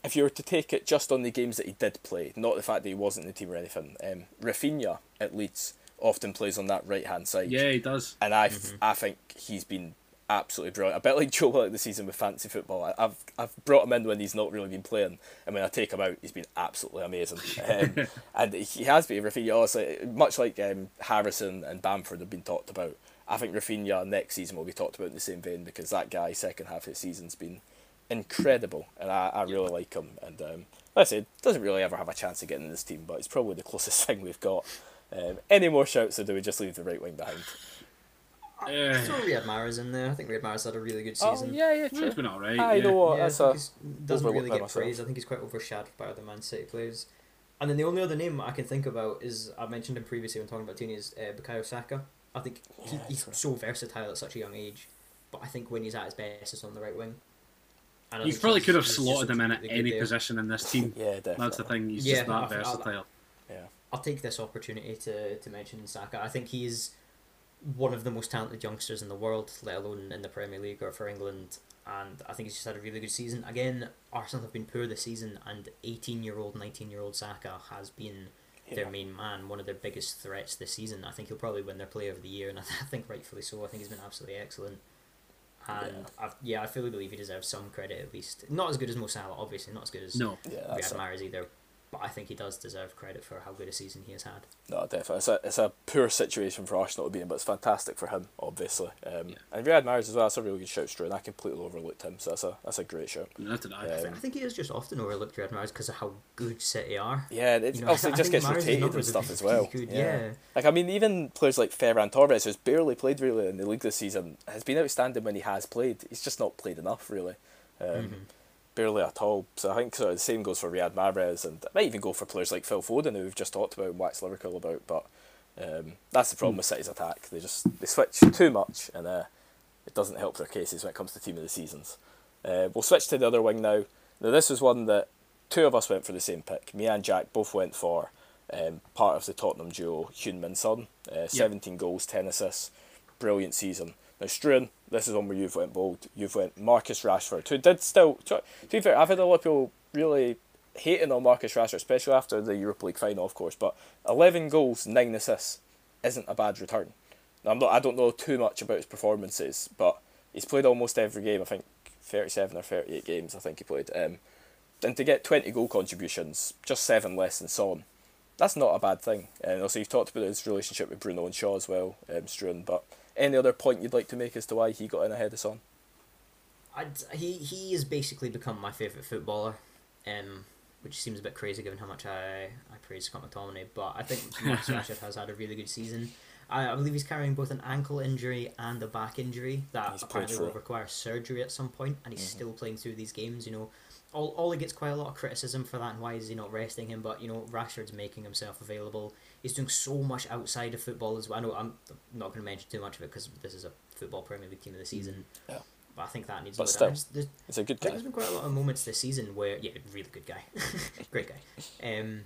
if you were to take it just on the games that he did play, not the fact that he wasn't in the team or anything, um, Rafinha at Leeds often plays on that right hand side. yeah, he does. And I, I think he's been absolutely brilliant. A bit like Joe Willock this season with fantasy football. I, I've I've brought him in when he's not really been playing, and when I take him out, he's been absolutely amazing. Um, and he has been Rafinha. Also, much like um, Harrison and Bamford have been talked about. I think Rafinha next season will be talked about in the same vein because that guy second half of the season's been incredible, and I, I really like him. And um, like I said, doesn't really ever have a chance of getting in this team, but it's probably the closest thing we've got. Um, any more shouts, or do we just leave the right wing behind? I Uh, throw Riyad Mahrez in there. I think Riyad Mahrez had a really good Oh season. yeah, yeah, It's true. been alright. I yeah. know what yeah, that's I think a doesn't really get myself. praise. I think he's quite overshadowed by other Man City players. And then the only other name I can think about is I mentioned him previously when talking about Tini is uh, Bukayo Saka. I think he, Yeah, he's true. so versatile at such a young age, but I think when he's at his best, it's on the right wing. And You probably he's- could have he's just slotted him in at any there. position in this team. yeah, definitely. That's the thing. He's Yeah, just that I- I- versatile. I'll take this opportunity to, to mention Saka. I think he's one of the most talented youngsters in the world, let alone in the Premier League or for England. And I think he's just had a really good season. Again, Arsenal have been poor this season, and 18 year old, 19 year old Saka has been their main man, one of their biggest threats this season. I think he'll probably win their Player of the Year, and I think rightfully so. I think he's been absolutely excellent. And I've, yeah, I fully believe he deserves some credit at least. Not as good as Mo Salah, obviously, not as good as No. Yeah, Riyad Mahrez either. But I think he does deserve credit for how good a season he has had. no, definitely. It's a, it's a poor situation for Arsenal to be in, but it's fantastic for him, obviously. Um, Yeah. And Riyad Mahrez as well. That's a really good shout, Struan. I completely overlooked him, so that's a that's a great shout. Not did I. Yeah. I think he is just often overlooked Riyad Mahrez because of how good City are. Yeah, it You know, obviously I just gets Mahrez's rotated and stuff as well. good, yeah. yeah. Like I mean, even players like Ferran Torres, who's barely played really in the league this season, has been outstanding when he has played. He's just not played enough really, um, Mhm. Barely at all. So I think sort of the same goes for Riyad Mahrez, and it might even go for players like Phil Foden, who we've just talked about and waxed lyrical about. But um, that's the problem with City's attack; they just they switch too much, and uh, it doesn't help their cases when it comes to team of the seasons. Uh, we'll switch to the other wing now. Now this was one that two of us went for the same pick. Me and Jack both went for um, part of the Tottenham duo, Heung-Min Son. Uh, 17 goals, 10 assists, brilliant season. Now Struan, this is one where you've went bold. You've went Marcus Rashford, who did still. To be fair, I've had a lot of people really hating on Marcus Rashford, especially after the Europa League final, of course. But 11 goals, 9 assists isn't a bad return. Now, I'm not. I don't know too much about his performances, but he's played almost every game. I think 37 or 38 games. I think he played. Um, and to get 20 goal contributions, just seven less than Son, that's not a bad thing. And also, you've talked about his relationship with Bruno and Shaw as well, um, Struan. But any other point you'd like to make as to why he got in ahead of Son? I'd, he he has basically become my favourite footballer, um, which seems a bit crazy given how much I, I praise Scott McTominay. But I think Marcus Rashford has had a really good season. I, I believe he's carrying both an ankle injury and a back injury that He's apparently will require surgery at some point, and he's Mhm. still playing through these games. You know, he gets quite a lot of criticism for that, and why is he not resting him? But you know, Rashford's making himself available. He's doing so much outside of football as well. I know I'm not going to mention too much of it because this is a football Premier League team of the season. Yeah. But I think that needs. But still. There's, He's a good guy. there's been quite a lot of moments this season where, yeah, really good guy, great guy, um,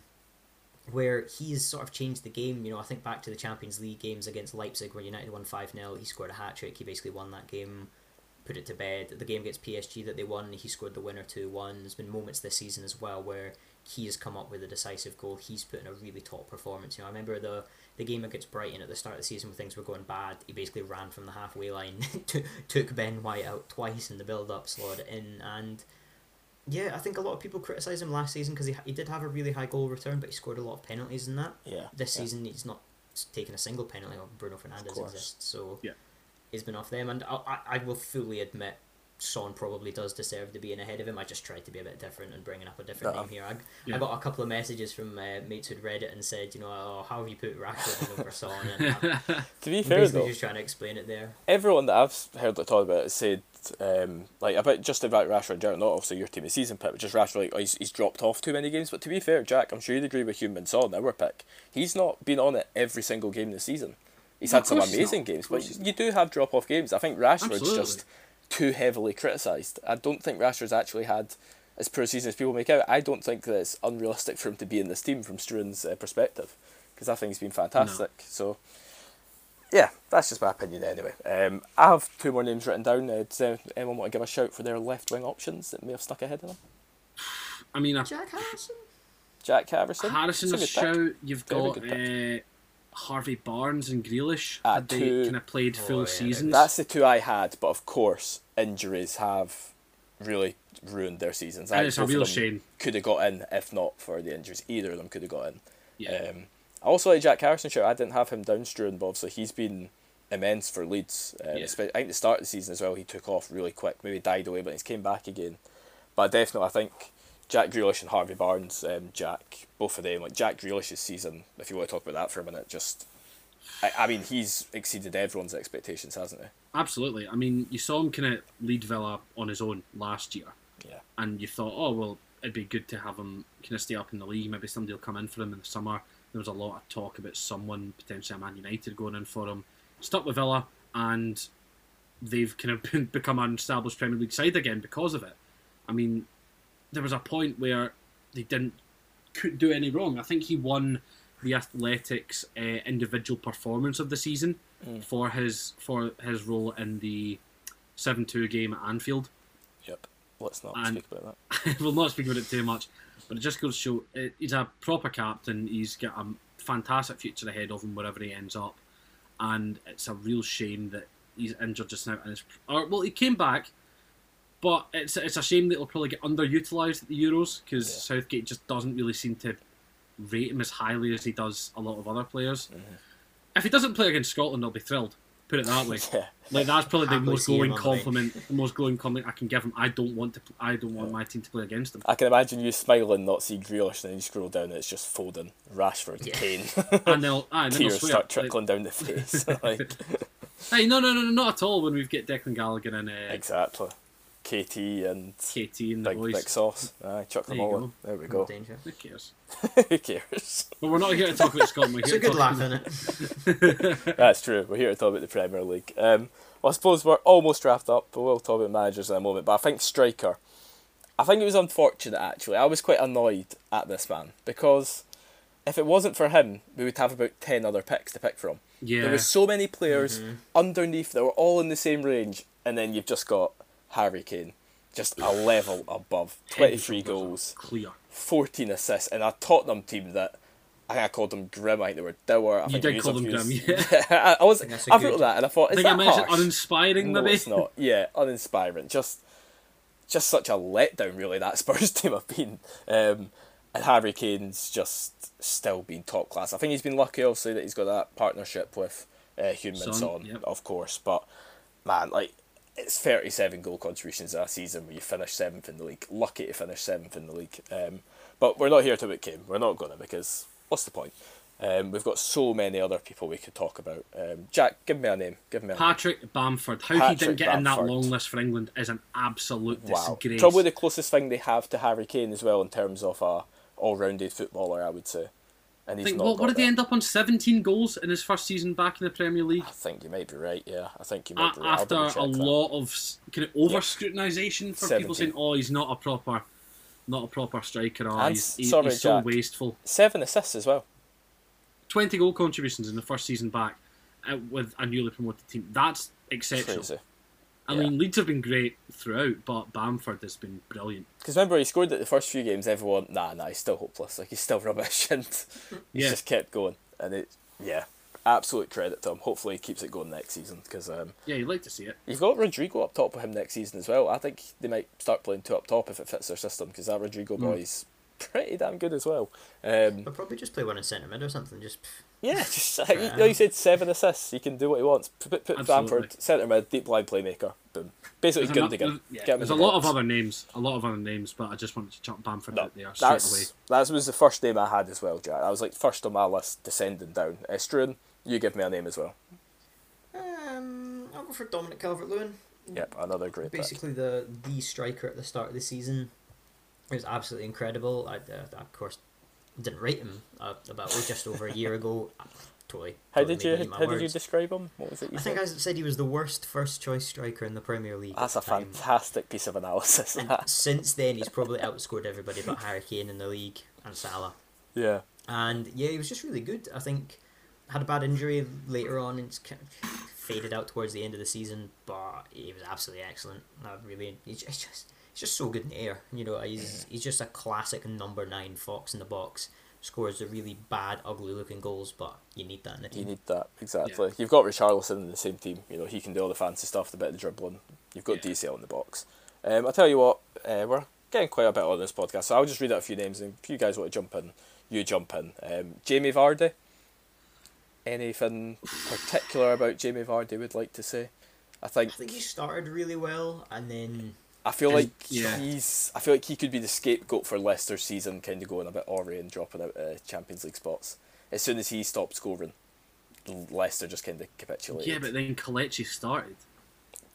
where he's sort of changed the game. You know, I think back to the Champions League games against Leipzig where United won 5 0. He scored a hat trick. He basically won that game, put it to bed. The game against PSG that they won, he scored the winner 2 1. There's been moments this season as well where he has come up with a decisive goal. He's put in a really top performance. You know, I remember the the game against Brighton at the start of the season when things were going bad. He basically ran from the halfway line, t- took Ben White out twice in the build up, slotted it in, and yeah, I think a lot of people criticised him last season because he, he did have a really high goal return, but he scored a lot of penalties in that. Yeah. This yeah. season, he's not taken a single penalty. Bruno Fernandes exists, so Yeah. He's been off them. And I, I, I will fully admit, Son probably does deserve to be in ahead of him. I just tried to be a bit different and bringing up a different Uh-uh. name here. I, Yeah. I got a couple of messages from uh, mates who'd read it and said, you know, oh, how have you put Rashford over Son? And I'm To be fair basically though, just trying to explain it there. everyone that I've heard that talk about it said um, like about just about Rashford in general, not obviously your team of season pick, but just Rashford like oh, he's, he's dropped off too many games. But to be fair, Jack, I'm sure you'd agree with Heung-Min Son, our pick. He's not been on it every single game this season. He's had some amazing games, but you do have drop off games. I think Rashford's Absolutely. just too heavily criticised. I don't think Rashford's actually had as poor a season as people make out. I don't think that it's unrealistic for him to be in this team from Struan's uh, perspective because I think he's been fantastic. So yeah, that's just my opinion anyway. Um, I have two more names written down. Uh, does anyone want to give a shout for their left wing options that may have stuck ahead of them? I mean, I, Jack Harrison? Jack Harrison. Harrison's a That's a good pick. shout. You've Very got uh, Harvey Barnes and Grealish. Ah, had they two- kind of played Oh, full yeah, seasons. That's the two I had, but of course injuries have really ruined their seasons. I and think it's a real shame. Could have got in if not for the injuries. Either of them could have got in. Yeah. Um, I also like Jack Harrison. Sure, I didn't have him down Struan, but obviously he's been immense for Leeds. Uh, Yeah. I think the start of the season as well, he took off really quick. Maybe died away, but he's came back again. But definitely, I think Jack Grealish and Harvey Barnes, um, Jack, both of them, like Jack Grealish's season. If you want to talk about that for a minute, just I, I mean, he's exceeded everyone's expectations, hasn't he? Absolutely. I mean, you saw him kind of lead Villa on his own last year, Yeah. and you thought, oh well, it'd be good to have him kind of stay up in the league. Maybe somebody will come in for him in the summer. There was a lot of talk about someone potentially a Man United going in for him. Stuck with Villa, and they've kind of been, become an established Premier League side again because of it. I mean, there was a point where they didn't couldn't do any wrong. I think he won the Athletics uh, individual performance of the season Mm. for his for his role in the seven two game at Anfield. Yep. Let's not And- speak about that. we'll not speak about it too much, but it just goes to show uh, he's a proper captain. He's got a fantastic future ahead of him wherever he ends up, and it's a real shame that he's injured just now. And it's, or, well, he came back, but it's it's a shame that he'll probably get underutilized at the Euros because Yeah. Southgate just doesn't really seem to rate him as highly as he does a lot of other players. Mm-hmm. If he doesn't play against Scotland, I'll be thrilled. Put it that way. Yeah. Like that's probably the most glowing compliment, the most glowing compliment I can give him. I don't want to. I don't want my team to play against him. I can imagine you smiling, not see Grealish, and then you scroll down and it's just Foden, Rashford, Yeah. Kane. And they'll, aye, and then Tears start Like, trickling down the face. like, hey, no, no, no, no, not at all. When we've got Declan Gallagher and uh, exactly. KT and KT and the Big, boys. big Sauce. Aye, chuck them There you all go. in. There we go. danger. Who cares? Who cares? But we're not here to talk about Scotland. We're It's here a to good talk laugh, isn't it? That's true. We're here to talk about the Premier League. Um, well, I suppose we're almost wrapped up, but we'll talk about managers in a moment. But I think striker. I think it was unfortunate actually. I was quite annoyed at this man because if it wasn't for him, we would have about ten other picks to pick from. Yeah, There were so many players underneath that were all in the same range, and then you've just got Harry Kane, just a level above. Twenty three goals, clear. fourteen assists, and a Tottenham team that I think I called them grim. I think they were dour. I You think did call them grim, I, I was. think I good- that, and I thought, I is think I that mentioned harsh? uninspiring, No, maybe. it's not. Yeah, uninspiring. Just, just such a letdown. Really, that Spurs team have been. Um, and Harry Kane's just still been top class. I think he's been lucky, obviously, that he's got that partnership with uh, Heung-Min Son, Son, yep. of course. But man, like it's thirty-seven goal contributions a season where you finish seventh in the league. Lucky to finish seventh in the league. Um, but we're not here to about Kane. We're not gonna because what's the point? Um, we've got so many other people we could talk about. Um, Jack, give me a name. Give me a name. Patrick Bamford. How he didn't get in that long list for England is an absolute Wow. disgrace. Probably the closest thing they have to Harry Kane as well in terms of a all-rounded footballer, I would say. And he's think, not what, what did he end up on? 17 goals in his first season back in the Premier League? I think you might be right. Yeah, I think you A- might be right. After a that. lot of kind of over scrutinisation for people saying, "Oh, he's not a proper, not a proper striker," or And he's, he- sorry, he's so Jack. wasteful. seven assists as well. 20 goal contributions in the first season back uh, with a newly promoted team. That's exceptional. Crazy. I Yeah. mean, Leeds have been great throughout, but Bamford has been brilliant. Because remember, he scored at the first few games. Everyone, nah, nah, he's still hopeless. Like he's still rubbish, and Yeah. just kept going. And it, yeah, absolute credit to him. Hopefully, he keeps it going next season because um, Yeah, you'd like to see it. you've got Rodrigo up top with him next season as well. I think they might start playing two up top if it fits their system because that Rodrigo Hmm. boy's pretty damn good as well. Um, But probably just play one in centre mid or something. Just Yeah, just like, you, know, you said seven assists. He can do what he wants. Put, put Bamford centre mid, deep line playmaker. Boom. Basically, There's, a, Gundogan. there's- yeah, Get there's the a lot of other names, a lot of other names, but I just wanted to chuck Bamford No, out there straight away. that was the first name I had as well, Jack. That was like first on my list, descending down. Uh, Struan, you give me a name as well. um, I'll go for Dominic Calvert-Lewin. Yep, another great pick. Basically, the the striker at the start of the season It was absolutely incredible. I, uh, of course didn't rate him uh, about just over a year ago. Totally. How did you how did you describe him? What was it you I said? think I said he was the worst first choice striker in the Premier League. That's a time. fantastic piece of analysis. Since then, he's probably outscored everybody but Harry Kane in the league and Salah. yeah. And yeah, he was just really good. I think had a bad injury later on and kind of faded out towards the end of the season, but he was absolutely excellent. I really, he's just, just he's just so good in the air. You know, he's he's just a classic number nine fox in the box. Scores the really bad, ugly looking goals, but you need that in the team. You need that exactly. You've got Richarlison in the same team. You know he can do all the fancy stuff, the bit of dribbling. You've got Yeah. DCL in the box. Um, I tell you what, uh, we're getting quite a bit on this podcast, so I'll just read out a few names, and if you guys want to jump in, you jump in. Um, Jamie Vardy. Anything particular about Jamie Vardy would like to say? I think I think he started really well, and then I feel And- like yeah. he's. I feel like he could be the scapegoat for Leicester's season, kind of going a bit awry and dropping out uh, Champions League spots as soon as he stopped scoring. Leicester just kind of capitulated. Yeah, but then Kelechi started,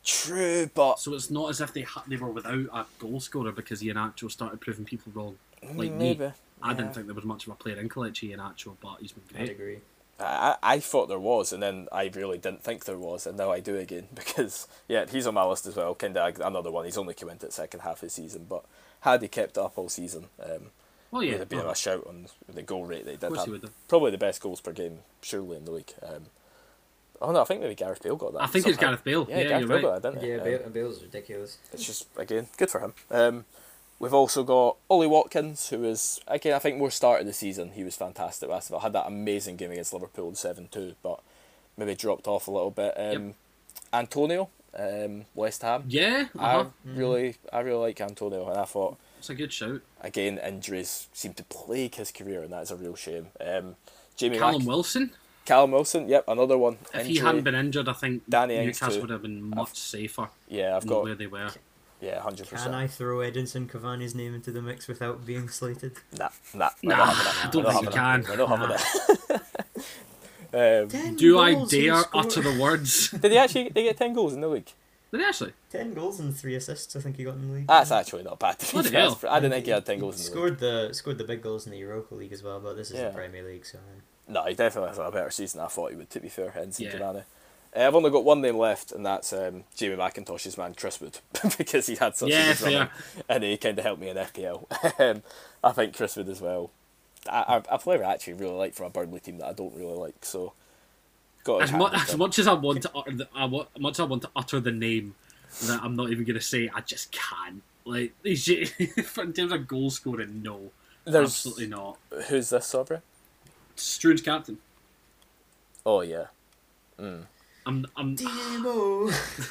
True, but so it's not as if they ha- they were without a goal scorer because Iheanacho started proving people wrong. Like me, maybe. I yeah. didn't think there was much of a player in Kelechi Iheanacho, but he's been great. I'd great. agree. I, I thought there was, and then I really didn't think there was, and now I do again because yeah, he's on my list as well. Kind of another one. He's only come into the second half of the season, but had he kept up all season, um, would yeah, have been oh, a shout on the goal rate they did. Have. he have. Probably the best goals per game, surely in the league. Um, oh no, I think maybe Gareth Bale got that. I think it's. Gareth Bale. Yeah, Yeah, Gareth you're Bale right. got that, didn't he? Yeah, Um, Bale's ridiculous. it's just again good for him. Um, we've also got Ollie Watkins, who is again I think more start of the season. He was fantastic last of all. Had that amazing game against Liverpool in seven two, but maybe dropped off a little bit. Um, Antonio, um, West Ham. Yeah, uh-huh. I really I really like Antonio, and I thought it's a good shout. again injuries seem to plague his career, and that is a real shame. Um, Jamie Callum Mac- Wilson. Callum Wilson, yep, another one. If he hadn't been injured, I think Danny Newcastle would have been much safer yeah, I've got where they were. Yeah, hundred percent. Can. I throw Edinson Cavani's name into the mix without being slated? Nah, nah, Nah, not having it. I don't think you can. We're not having Nah. it. um, Ten Do I dare utter the words? did he actually? They get ten goals in the league. Did he actually? Ten goals and three assists. I think he got in the league. That's actually not bad. To be Bloody fair. hell. I didn't think he had ten goals in the league. Scored the scored the big goals in the Europa League as well, but this is Yeah. the Premier League, so No, he definitely had a better season. than I thought he would. To be fair, Enzo Yeah. Cavani. Uh, I've only got one name left, and that's um, Jamie McIntosh's man, Chris Wood, because he had such Yeah, a good run, fair. and he kind of helped me in FPL. um, I think Chris Wood as well. I, I, a player I actually really like from a Burnley team that I don't really like. So, got As, mu- as much as I want to utter the, I wa- much as I want to utter the name that I'm not even going to say, I just can't. Like in terms of goal scoring, no, There's absolutely not. who's this Sobra? Struan's captain. Oh yeah, I'm, I'm, Demo.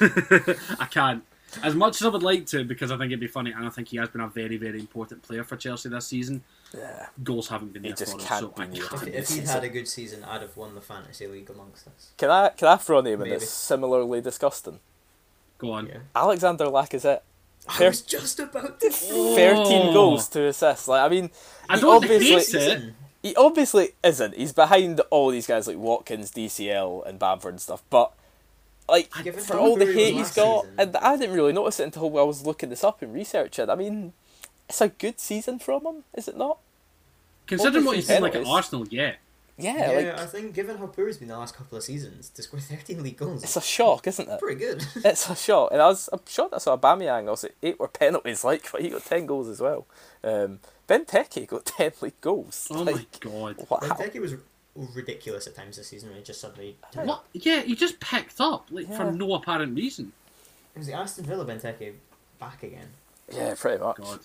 I can't. As much as I would like to, because I think it'd be funny, and I think he has been a very, very important player for Chelsea this season. yeah. Goals haven't been He there just for him, can't so be I near can't. him. if he'd had a good season, I'd have won the fantasy league amongst us. Can I can I throw a name in Maybe. that's similarly disgusting? Go on. Yeah. Alexander Lacazette. I was just about to throw. 13 Oh. goals to assists. Like I mean, I don't obviously hate it. He obviously isn't. He's behind all these guys like Watkins, DCL, and Bamford and stuff. But like Given for all the hate he hate was he's last got, season. and I didn't really notice it until I was looking this up and researching. I mean, it's a good season from him, is it not? Considering what he's Obviously been like at. Arsenal, yeah. Yeah, Yeah, like I think given how poor he's been the last couple of seasons, to score 13 league goals it's a shock, isn't it? pretty good. It's a shock, and I was I'm shocked I saw Aubameyang. I was like, eight were penalties, like, but he got ten goals as well. Um, Benteke got ten league goals. Oh like, my god. Wow. Benteke was ridiculous at times this season when he just suddenly... What? Yeah, he just picked up like for no apparent reason. It was the Aston Villa Benteke back again. Yeah, pretty much. God.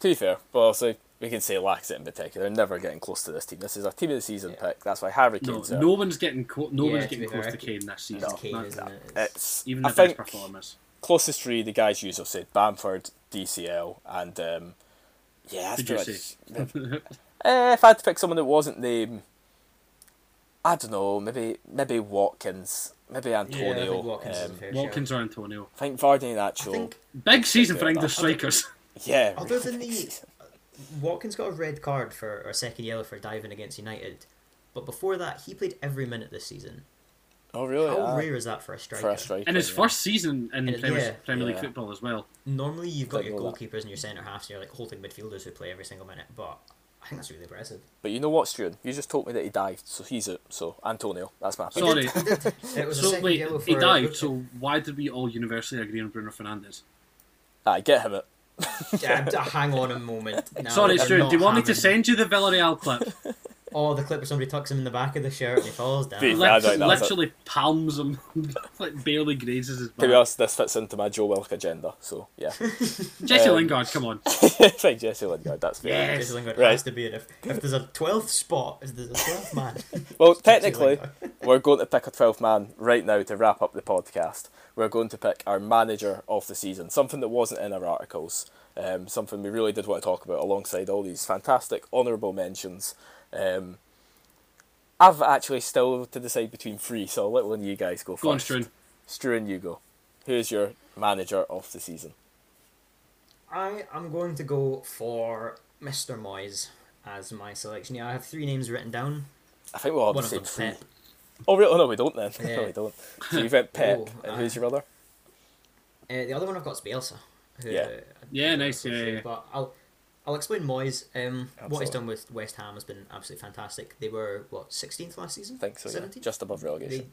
To be fair, but also we can say Lacazette in Benteke. They're never getting close to this team. This is a team of the season Yeah. pick. That's why Harry No, Kane's out. no one's getting co- no Yeah, one's getting close to Kane this season. No, Kane, That- isn't No, it? It's- it's even the think best performers. closest three. The guys you have said Bamford, DCL, and um, yeah, that's Did you pretty say? Eh, if I had to pick someone that wasn't named, I don't know. Maybe maybe Watkins, maybe Yeah, I Antonio. think Watkins is a um, fair Watkins or Antonio. I think Vardy and Iheanacho. think Big season for English strikers. yeah. Other than the Watkins got a red card for or a second yellow for diving against United, but before that he played every minute this season. Oh really? How Ah, rare is that for a striker? for a striker. In his yeah. first season in And- Premier, yeah. Premier League Yeah. football as well. Normally you've got your know that. goalkeepers and your centre halves, and you're like holding midfielders who play every single minute. But I think that's really impressive. But you know what, Stuart? You just told me that he dived, so he's it. So Antonio, that's my pick. Sorry. It was a So second wait, yellow he died. Good- So why did we all universally agree on Bruno Fernandes? Ah, get him it. Yeah, hang on a moment. Now, Sorry, Stuart. Do you want me to send you the Villarreal clip? Oh, the clip where somebody tucks him in the back of the shirt and he falls down. Be- Lit- I don't know, that's literally palms him, like barely grazes his To be honest, this fits into my Joe Willock agenda. So yeah, Jesse um, Lingard, come on. right, Jesse Lingard. That's fair. Yeah. Jesse Lingard Right. has to be in. If, if there's a twelfth spot, if there's a twelfth man. Well, technically, we're going to pick a 12th man right now to wrap up the podcast. We're going to pick our manager of the season, something that wasn't in our articles, um, something we really did want to talk about alongside all these fantastic honourable mentions. Um, I've actually still to decide between three, so I'll let one of you guys go Go on, first. Struan. Struan, you go. Who's your manager of the season? I am going to go for Mr. Moyes as my selection. Yeah, I have three names written down. I think we'll all One have the of same them's three. Pep. Oh, really? Oh, no, we don't then. Yeah. no, we don't. So you've got Pep, Oh, and aye. who's your other? Uh, the other one I've got is Bielsa. Who, Yeah. uh, Yeah, nice, for yeah, yeah. But I'll I'll explain Moyes. Um, what he's done with West Ham has been absolutely fantastic. They were what sixteenth last season. I think so, yeah. 17th? Just above relegation. They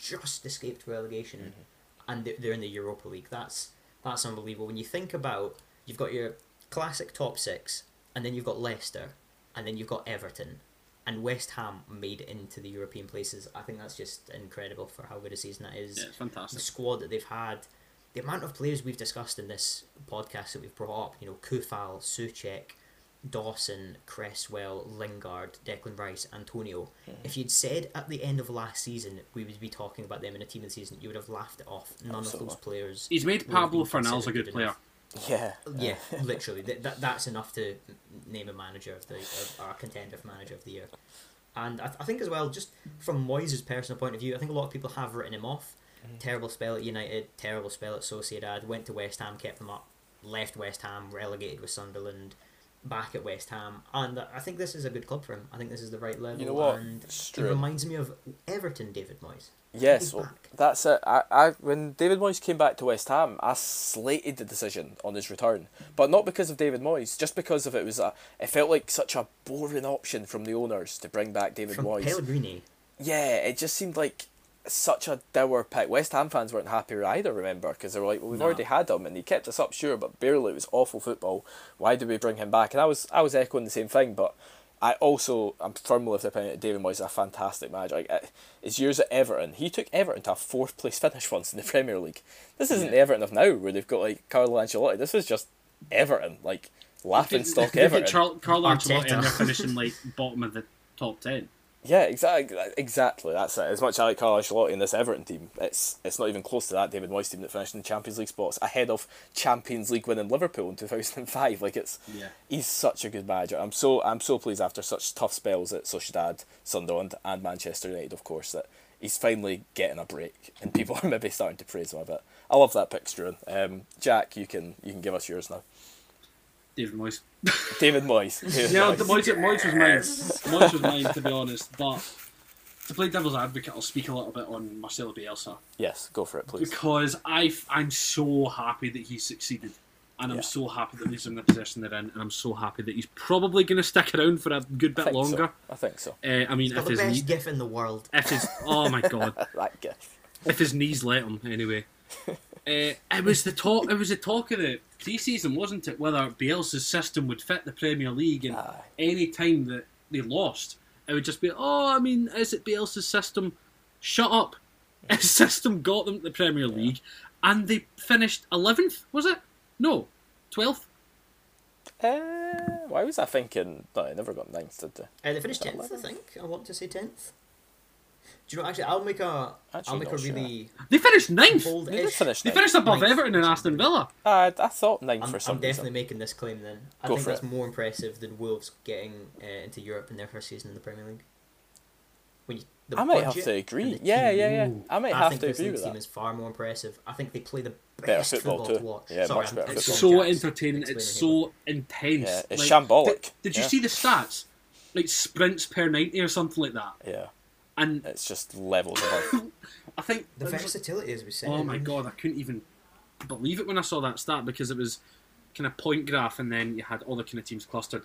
just escaped relegation, Mm-hmm. and they're, they're in the Europa League. That's that's unbelievable. When you think about, you've got your classic top six, and then you've got Leicester, and then you've got Everton, and West Ham made it into the European places. I think that's just incredible for how good a season that is Yeah, it's the fantastic. squad that they've had, the amount of players we've discussed in this podcast that we've brought up, you know, Coufal, Soucek, Dawson, Cresswell, Lingard, Declan Rice, Antonio. If you'd said at the end of last season we would be talking about them in a team of the season, you would have laughed it off. None of those players. He's made Pablo been Fornals a considered good player. enough. Yeah. Yeah, literally. That, that that's enough to name a manager of the of our contender for manager of the year. And I, th- I think as well, just from Moyes' personal point of view, I think a lot of people have written him off. Mm-hmm. Terrible spell at United, terrible spell at Sociedad. Went to West Ham, kept them up. Left West Ham, relegated with Sunderland. Back at West Ham, and I think this is a good club for him. I think this is the right level. You know what? And It's it reminds me of Everton, David Moyes. Yes, well, that's it. I, I, when David Moyes came back to West Ham, I slated the decision on his return, but not because of David Moyes, just because of it was a. It felt like such a boring option from the owners to bring back David From Moyes. Pellegrini. Yeah, it just seemed like such a dour pick. West Ham fans weren't happy either, remember, because they were like, well, we've No. already had him and he kept us up, sure, but barely. It was awful football. Why did we bring him back? And I was, I was echoing the same thing, but I also, I'm firmly of the opinion that David Moyes is a fantastic manager. Like, uh, his years at Everton, he took Everton to a fourth place finish once in the Premier League. This isn't the Everton of now, where they've got like Carlo Ancelotti. This is just Everton, like laughing stock Everton. Char- Carlo Ancelotti Arteta. and they're finishing like bottom of the top ten. Yeah, exactly. Exactly. That's it. As much as I like Carlo Ancelotti in this Everton team, it's it's not even close to that David Moyes team that finished in the Champions League spots ahead of Champions League winning Liverpool in two thousand and five. Like it's Yeah. he's such a good manager. I'm so I'm so pleased after such tough spells at Sociedad, Sunderland, and Manchester United, of course, that he's finally getting a break and people are maybe starting to praise him a bit. I love that pick, Struan. Um, Jack, you can you can give us yours now. David Moyes. David Moyes. David Yeah, Moyes. Moyes, Moyes was mine. Moyes was mine, to be honest. But to play devil's advocate, I'll speak a little bit on Marcelo Bielsa Yes, go for it, please. because I I'm so happy that he succeeded, and I'm Yeah. so happy that he's in the position they're in, and I'm so happy that he's probably going to stick around for a good bit think longer. So. I think so. Uh, I mean, Got if the his best knee, gif in the world. if his oh my god, That guy. if his knees let him anyway. Uh, it was the talk. It was the talk of the pre-season, wasn't it? Whether Bielsa's system would fit the Premier League, and Aye. any time that they lost, it would just be, oh, I mean, is it Bielsa's system? Shut up! His system got them to the Premier League, and they finished eleventh. Was it? No, twelfth. Uh, why was I thinking? No, I never got ninth, did they? Uh, they finished tenth, I think. I want to say tenth. Do you know? Actually, I'll make a. will make a not sure. really They finished ninth. They did finish They ninth. finished above Ninth. Everton and Aston Villa. Uh, I thought ninth I'm, for I'm definitely reason. making this claim. Then I Go think for that's it. more impressive than Wolves getting uh, into Europe in their first season in the Premier League. When you, the I might have to agree. the Yeah, team- yeah, yeah. I might I have think to this agree league with team that. is far more impressive. I think they play the Better best football football, too. to watch. Yeah, Sorry, much I'm- better it's It's football. so entertaining. It's so intense. Yeah, it's Like, shambolic. Did, did you Yeah. see the stats? Like sprints per ninety or something like that. Yeah, And it's just levels above. I think The versatility, as we said. Oh my god, I couldn't even believe it when I saw that stat because it was kind of point graph and then you had all the kind of teams clustered.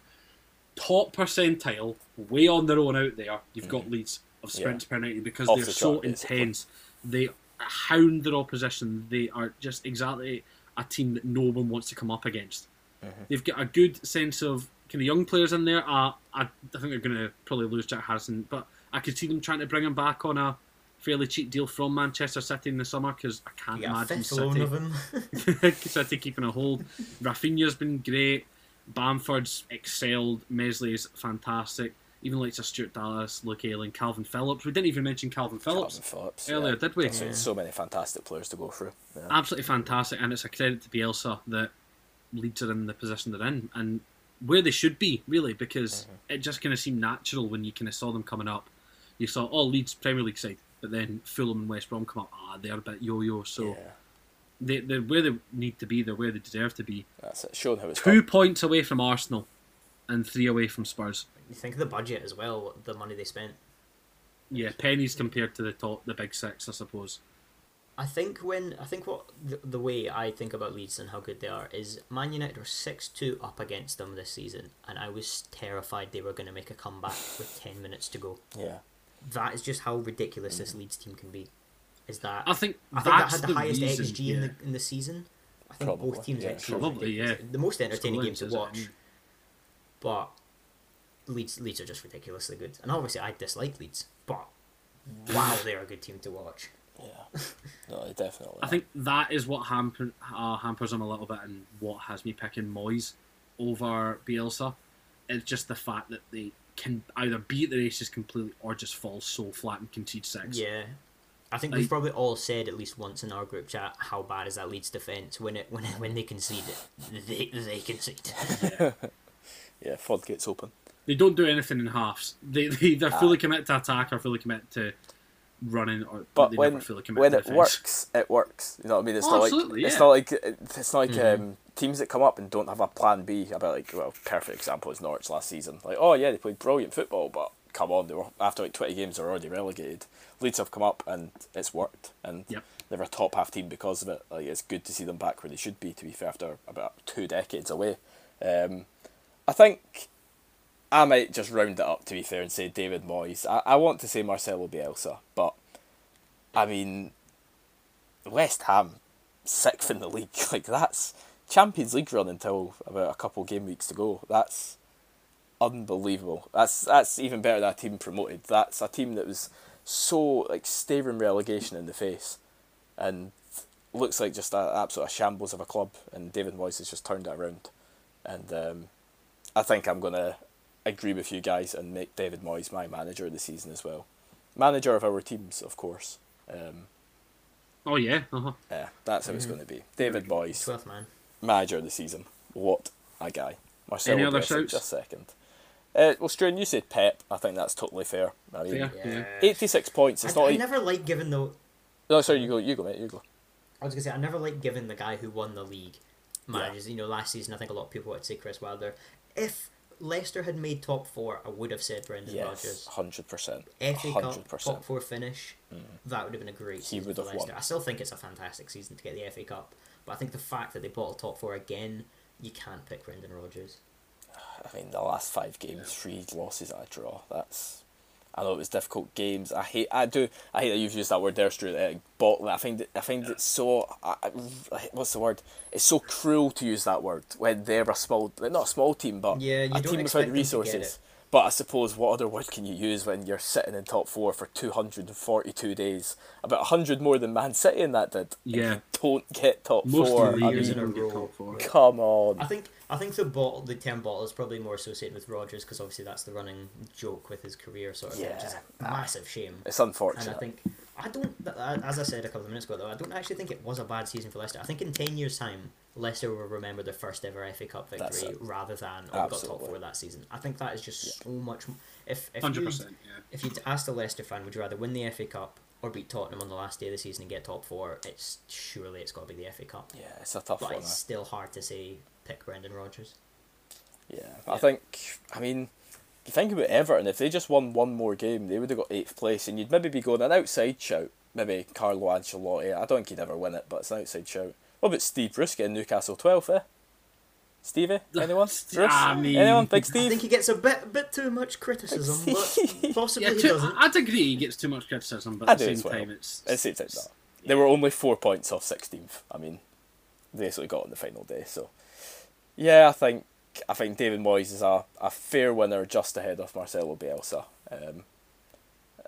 Top percentile, way on their own out there, you've got Leeds of sprints per 90 because Off they're the so chart, intense. They hound their opposition. They are just exactly a team that no one wants to come up against. Mm-hmm. They've got a good sense of kind of young players in there. Uh, I, I think they're going to probably lose Jack Harrison, but I could see them trying to bring him back on a fairly cheap deal from Manchester City in the summer because I can't a imagine City, of him. City keeping a hold. Rafinha's been great. Bamford's excelled. Meslier's fantastic. Even like a Stuart Dallas, Luke Ayling, Kalvin Phillips. We didn't even mention Kalvin Phillips Kalvin Phillips. earlier, yeah. did we? So, so many fantastic players to go through. Yeah. Absolutely fantastic, and it's a credit to Bielsa that Leeds are in the position they're in and where they should be, really, because mm-hmm. it just kind of seemed natural when you kind of saw them coming up. You saw, oh, Leeds Premier League side, but then Fulham and West Brom come up. Ah, they're a bit yo-yo, so yeah, they, they're where they need to be. They're where they deserve to be. that's it. Showing how it's Two done. points away from Arsenal, and three away from Spurs. You think of the budget as well, the money they spent. Yeah, pennies compared to the top, the big six, I suppose. I think when I think what the, the way I think about Leeds and how good they are is Man United were six two up against them this season, and I was terrified they were going to make a comeback with ten minutes to go. Yeah. That is just how ridiculous this Leeds team can be. Is that I think I think that had the, the highest reason, XG yeah. in the in the season. I think Probably, both teams yeah. XG Probably, yeah. The most entertaining game to watch, it. but Leeds Leeds are just ridiculously good. And obviously, I dislike Leeds, but wow, they're a good team to watch. Yeah. No, definitely. I think that is what hamper, uh, hampers him a little bit, and what has me picking Moyes over Bielsa. It's just the fact that they can either beat the races completely or just fall so flat and concede six. Yeah. I think Like- we've probably all said at least once in our group chat how bad is that Leeds defence when it when it, when they concede it. They they concede. Yeah, Fod gets open. They don't do anything in halves. They, they they're Ah. fully commit to attack or fully commit to running, or But they when never fully commit when to it defense. works, it works. You know what I mean? It's Oh, not absolutely, like it's not like it's not like Mhm. um, teams that come up and don't have a plan B about like well, perfect example is Norwich last season. Like oh yeah, they played brilliant football, but come on, they were after like twenty games they were already relegated. Leeds have come up and it's worked, and Yep. they're a top half team because of it. Like it's good to see them back where they should be. To be fair, after about two decades away, um, I think. I might just round it up to be fair and say David Moyes. I, I want to say Marcelo Bielsa, but I mean, West Ham sixth in the league. Like that's Champions League run until about a couple game weeks to go. That's unbelievable. That's that's even better than a team promoted. That's a team that was so like staring relegation in the face, and looks like just an absolute shambles of a club. And David Moyes has just turned it around, and um, I think I'm gonna agree with you guys and make David Moyes my manager of the season as well. Manager of our teams, of course. Um, Oh yeah, uh-huh. yeah, that's how it's going to be. David Moyes, Twelfth man. manager of the season. What a guy. Marcelo Any other Bielsa, shouts? Just second. Uh, well, Struan, you said Pep. I think that's totally fair. I mean, Fair. Yeah. 86 points. It's I, not I never like giving the. No, sorry, you go, you go, mate, you go. I was gonna say I never like giving the guy who won the league managers. You know, last season I think a lot of people would say Chris Wilder. If Leicester had made top four, I would have said Brendan Yes, Rodgers. 100%. FA Cup top four finish, mm. that would have been a great He season would for have Leicester. won. I still think it's a fantastic season to get the FA Cup, but I think the fact that they bottled top four again, you can't pick Brendan Rodgers. I mean, the last five games, three losses a draw. That's. I know it was difficult games. I hate. I do. I hate that you've used that word there, Stuart. Uh, bottling. I find. it- I find it so. I, I- what's the word? It's so cruel to use that word when they're a small, not a small team, but Yeah, you a don't team expect without them to get resources. But I suppose what other word can you use when you're sitting in top four for two hundred and forty-two days? About hundred more than Man City in that did. and Yeah. you don't get top Most four. of the I mean, in a don't get row. top four. come on. I think I think the bottle, the term bottle is probably more associated with Rodgers because obviously that's the running joke with his career sort of thing, which is a Yeah. massive shame. It's unfortunate. And. I think I don't, uh, as I said a couple of minutes ago, though, I don't actually think it was a bad season for Leicester. I think in ten years' time, Leicester will remember their first ever FA Cup victory rather than oh, we got top four that season. I think that is just so much. If if Hundred you percent. Yeah. if you'd asked a Leicester fan, would you rather win the FA Cup or beat Tottenham on the last day of the season and get top four? It's surely it's got to be the FA Cup. yeah, it's a tough But one. it's still hard to say pick Brendan Rodgers. Yeah, Yeah. I think. I mean, you think about Everton. If they just won one more game, they would have got eighth place, and you'd maybe be going an outside shout. Maybe Carlo Ancelotti. I don't think he'd ever win it, but it's an outside shout. What about Steve Bruce getting Newcastle twelfth? Eh? Stevie? Anyone? Bruce? I mean- Anyone? Big I think he gets a bit bit too much criticism, but possibly Yeah, he doesn't. I'd agree he gets too much criticism, but at the do same as well. time, it's It's it's it's not. They were only four points off sixteenth. I mean, they basically got on the final day. So, yeah, I think I think David Moyes is a, a fair winner, just ahead of Marcelo Bielsa. Um,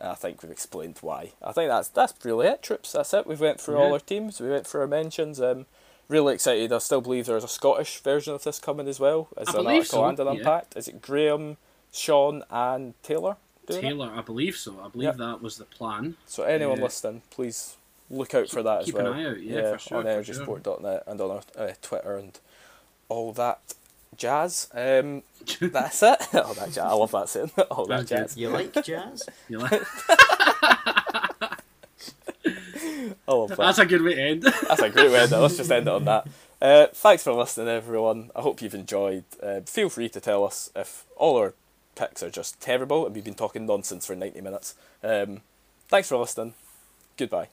I think we've explained why. I think that's that's really it, troops. That's it. We've went through all our teams. We went through our mentions. Um, really excited. I still believe there's a Scottish version of this coming as well as I an believe article so, and an yeah. impact. Is it Graham, Sean, and Taylor? doing it? Taylor. I believe so. I believe Yep. that was the plan. So anyone Yeah. listening, please look out for that as keep an well. eye out, yeah, for sure, on for sure. and on our uh, Twitter and all that jazz. Um, that's it. oh, that jazz. I love that saying. all that jazz. You like jazz? You like- I that. That's a good way to end. That's a great way. to end. Let's just end it on that. Uh, thanks for listening, everyone. I hope you've enjoyed. Uh, feel free to tell us if all our picks are just terrible, and we've been talking nonsense for ninety minutes. Um, thanks for listening. Goodbye.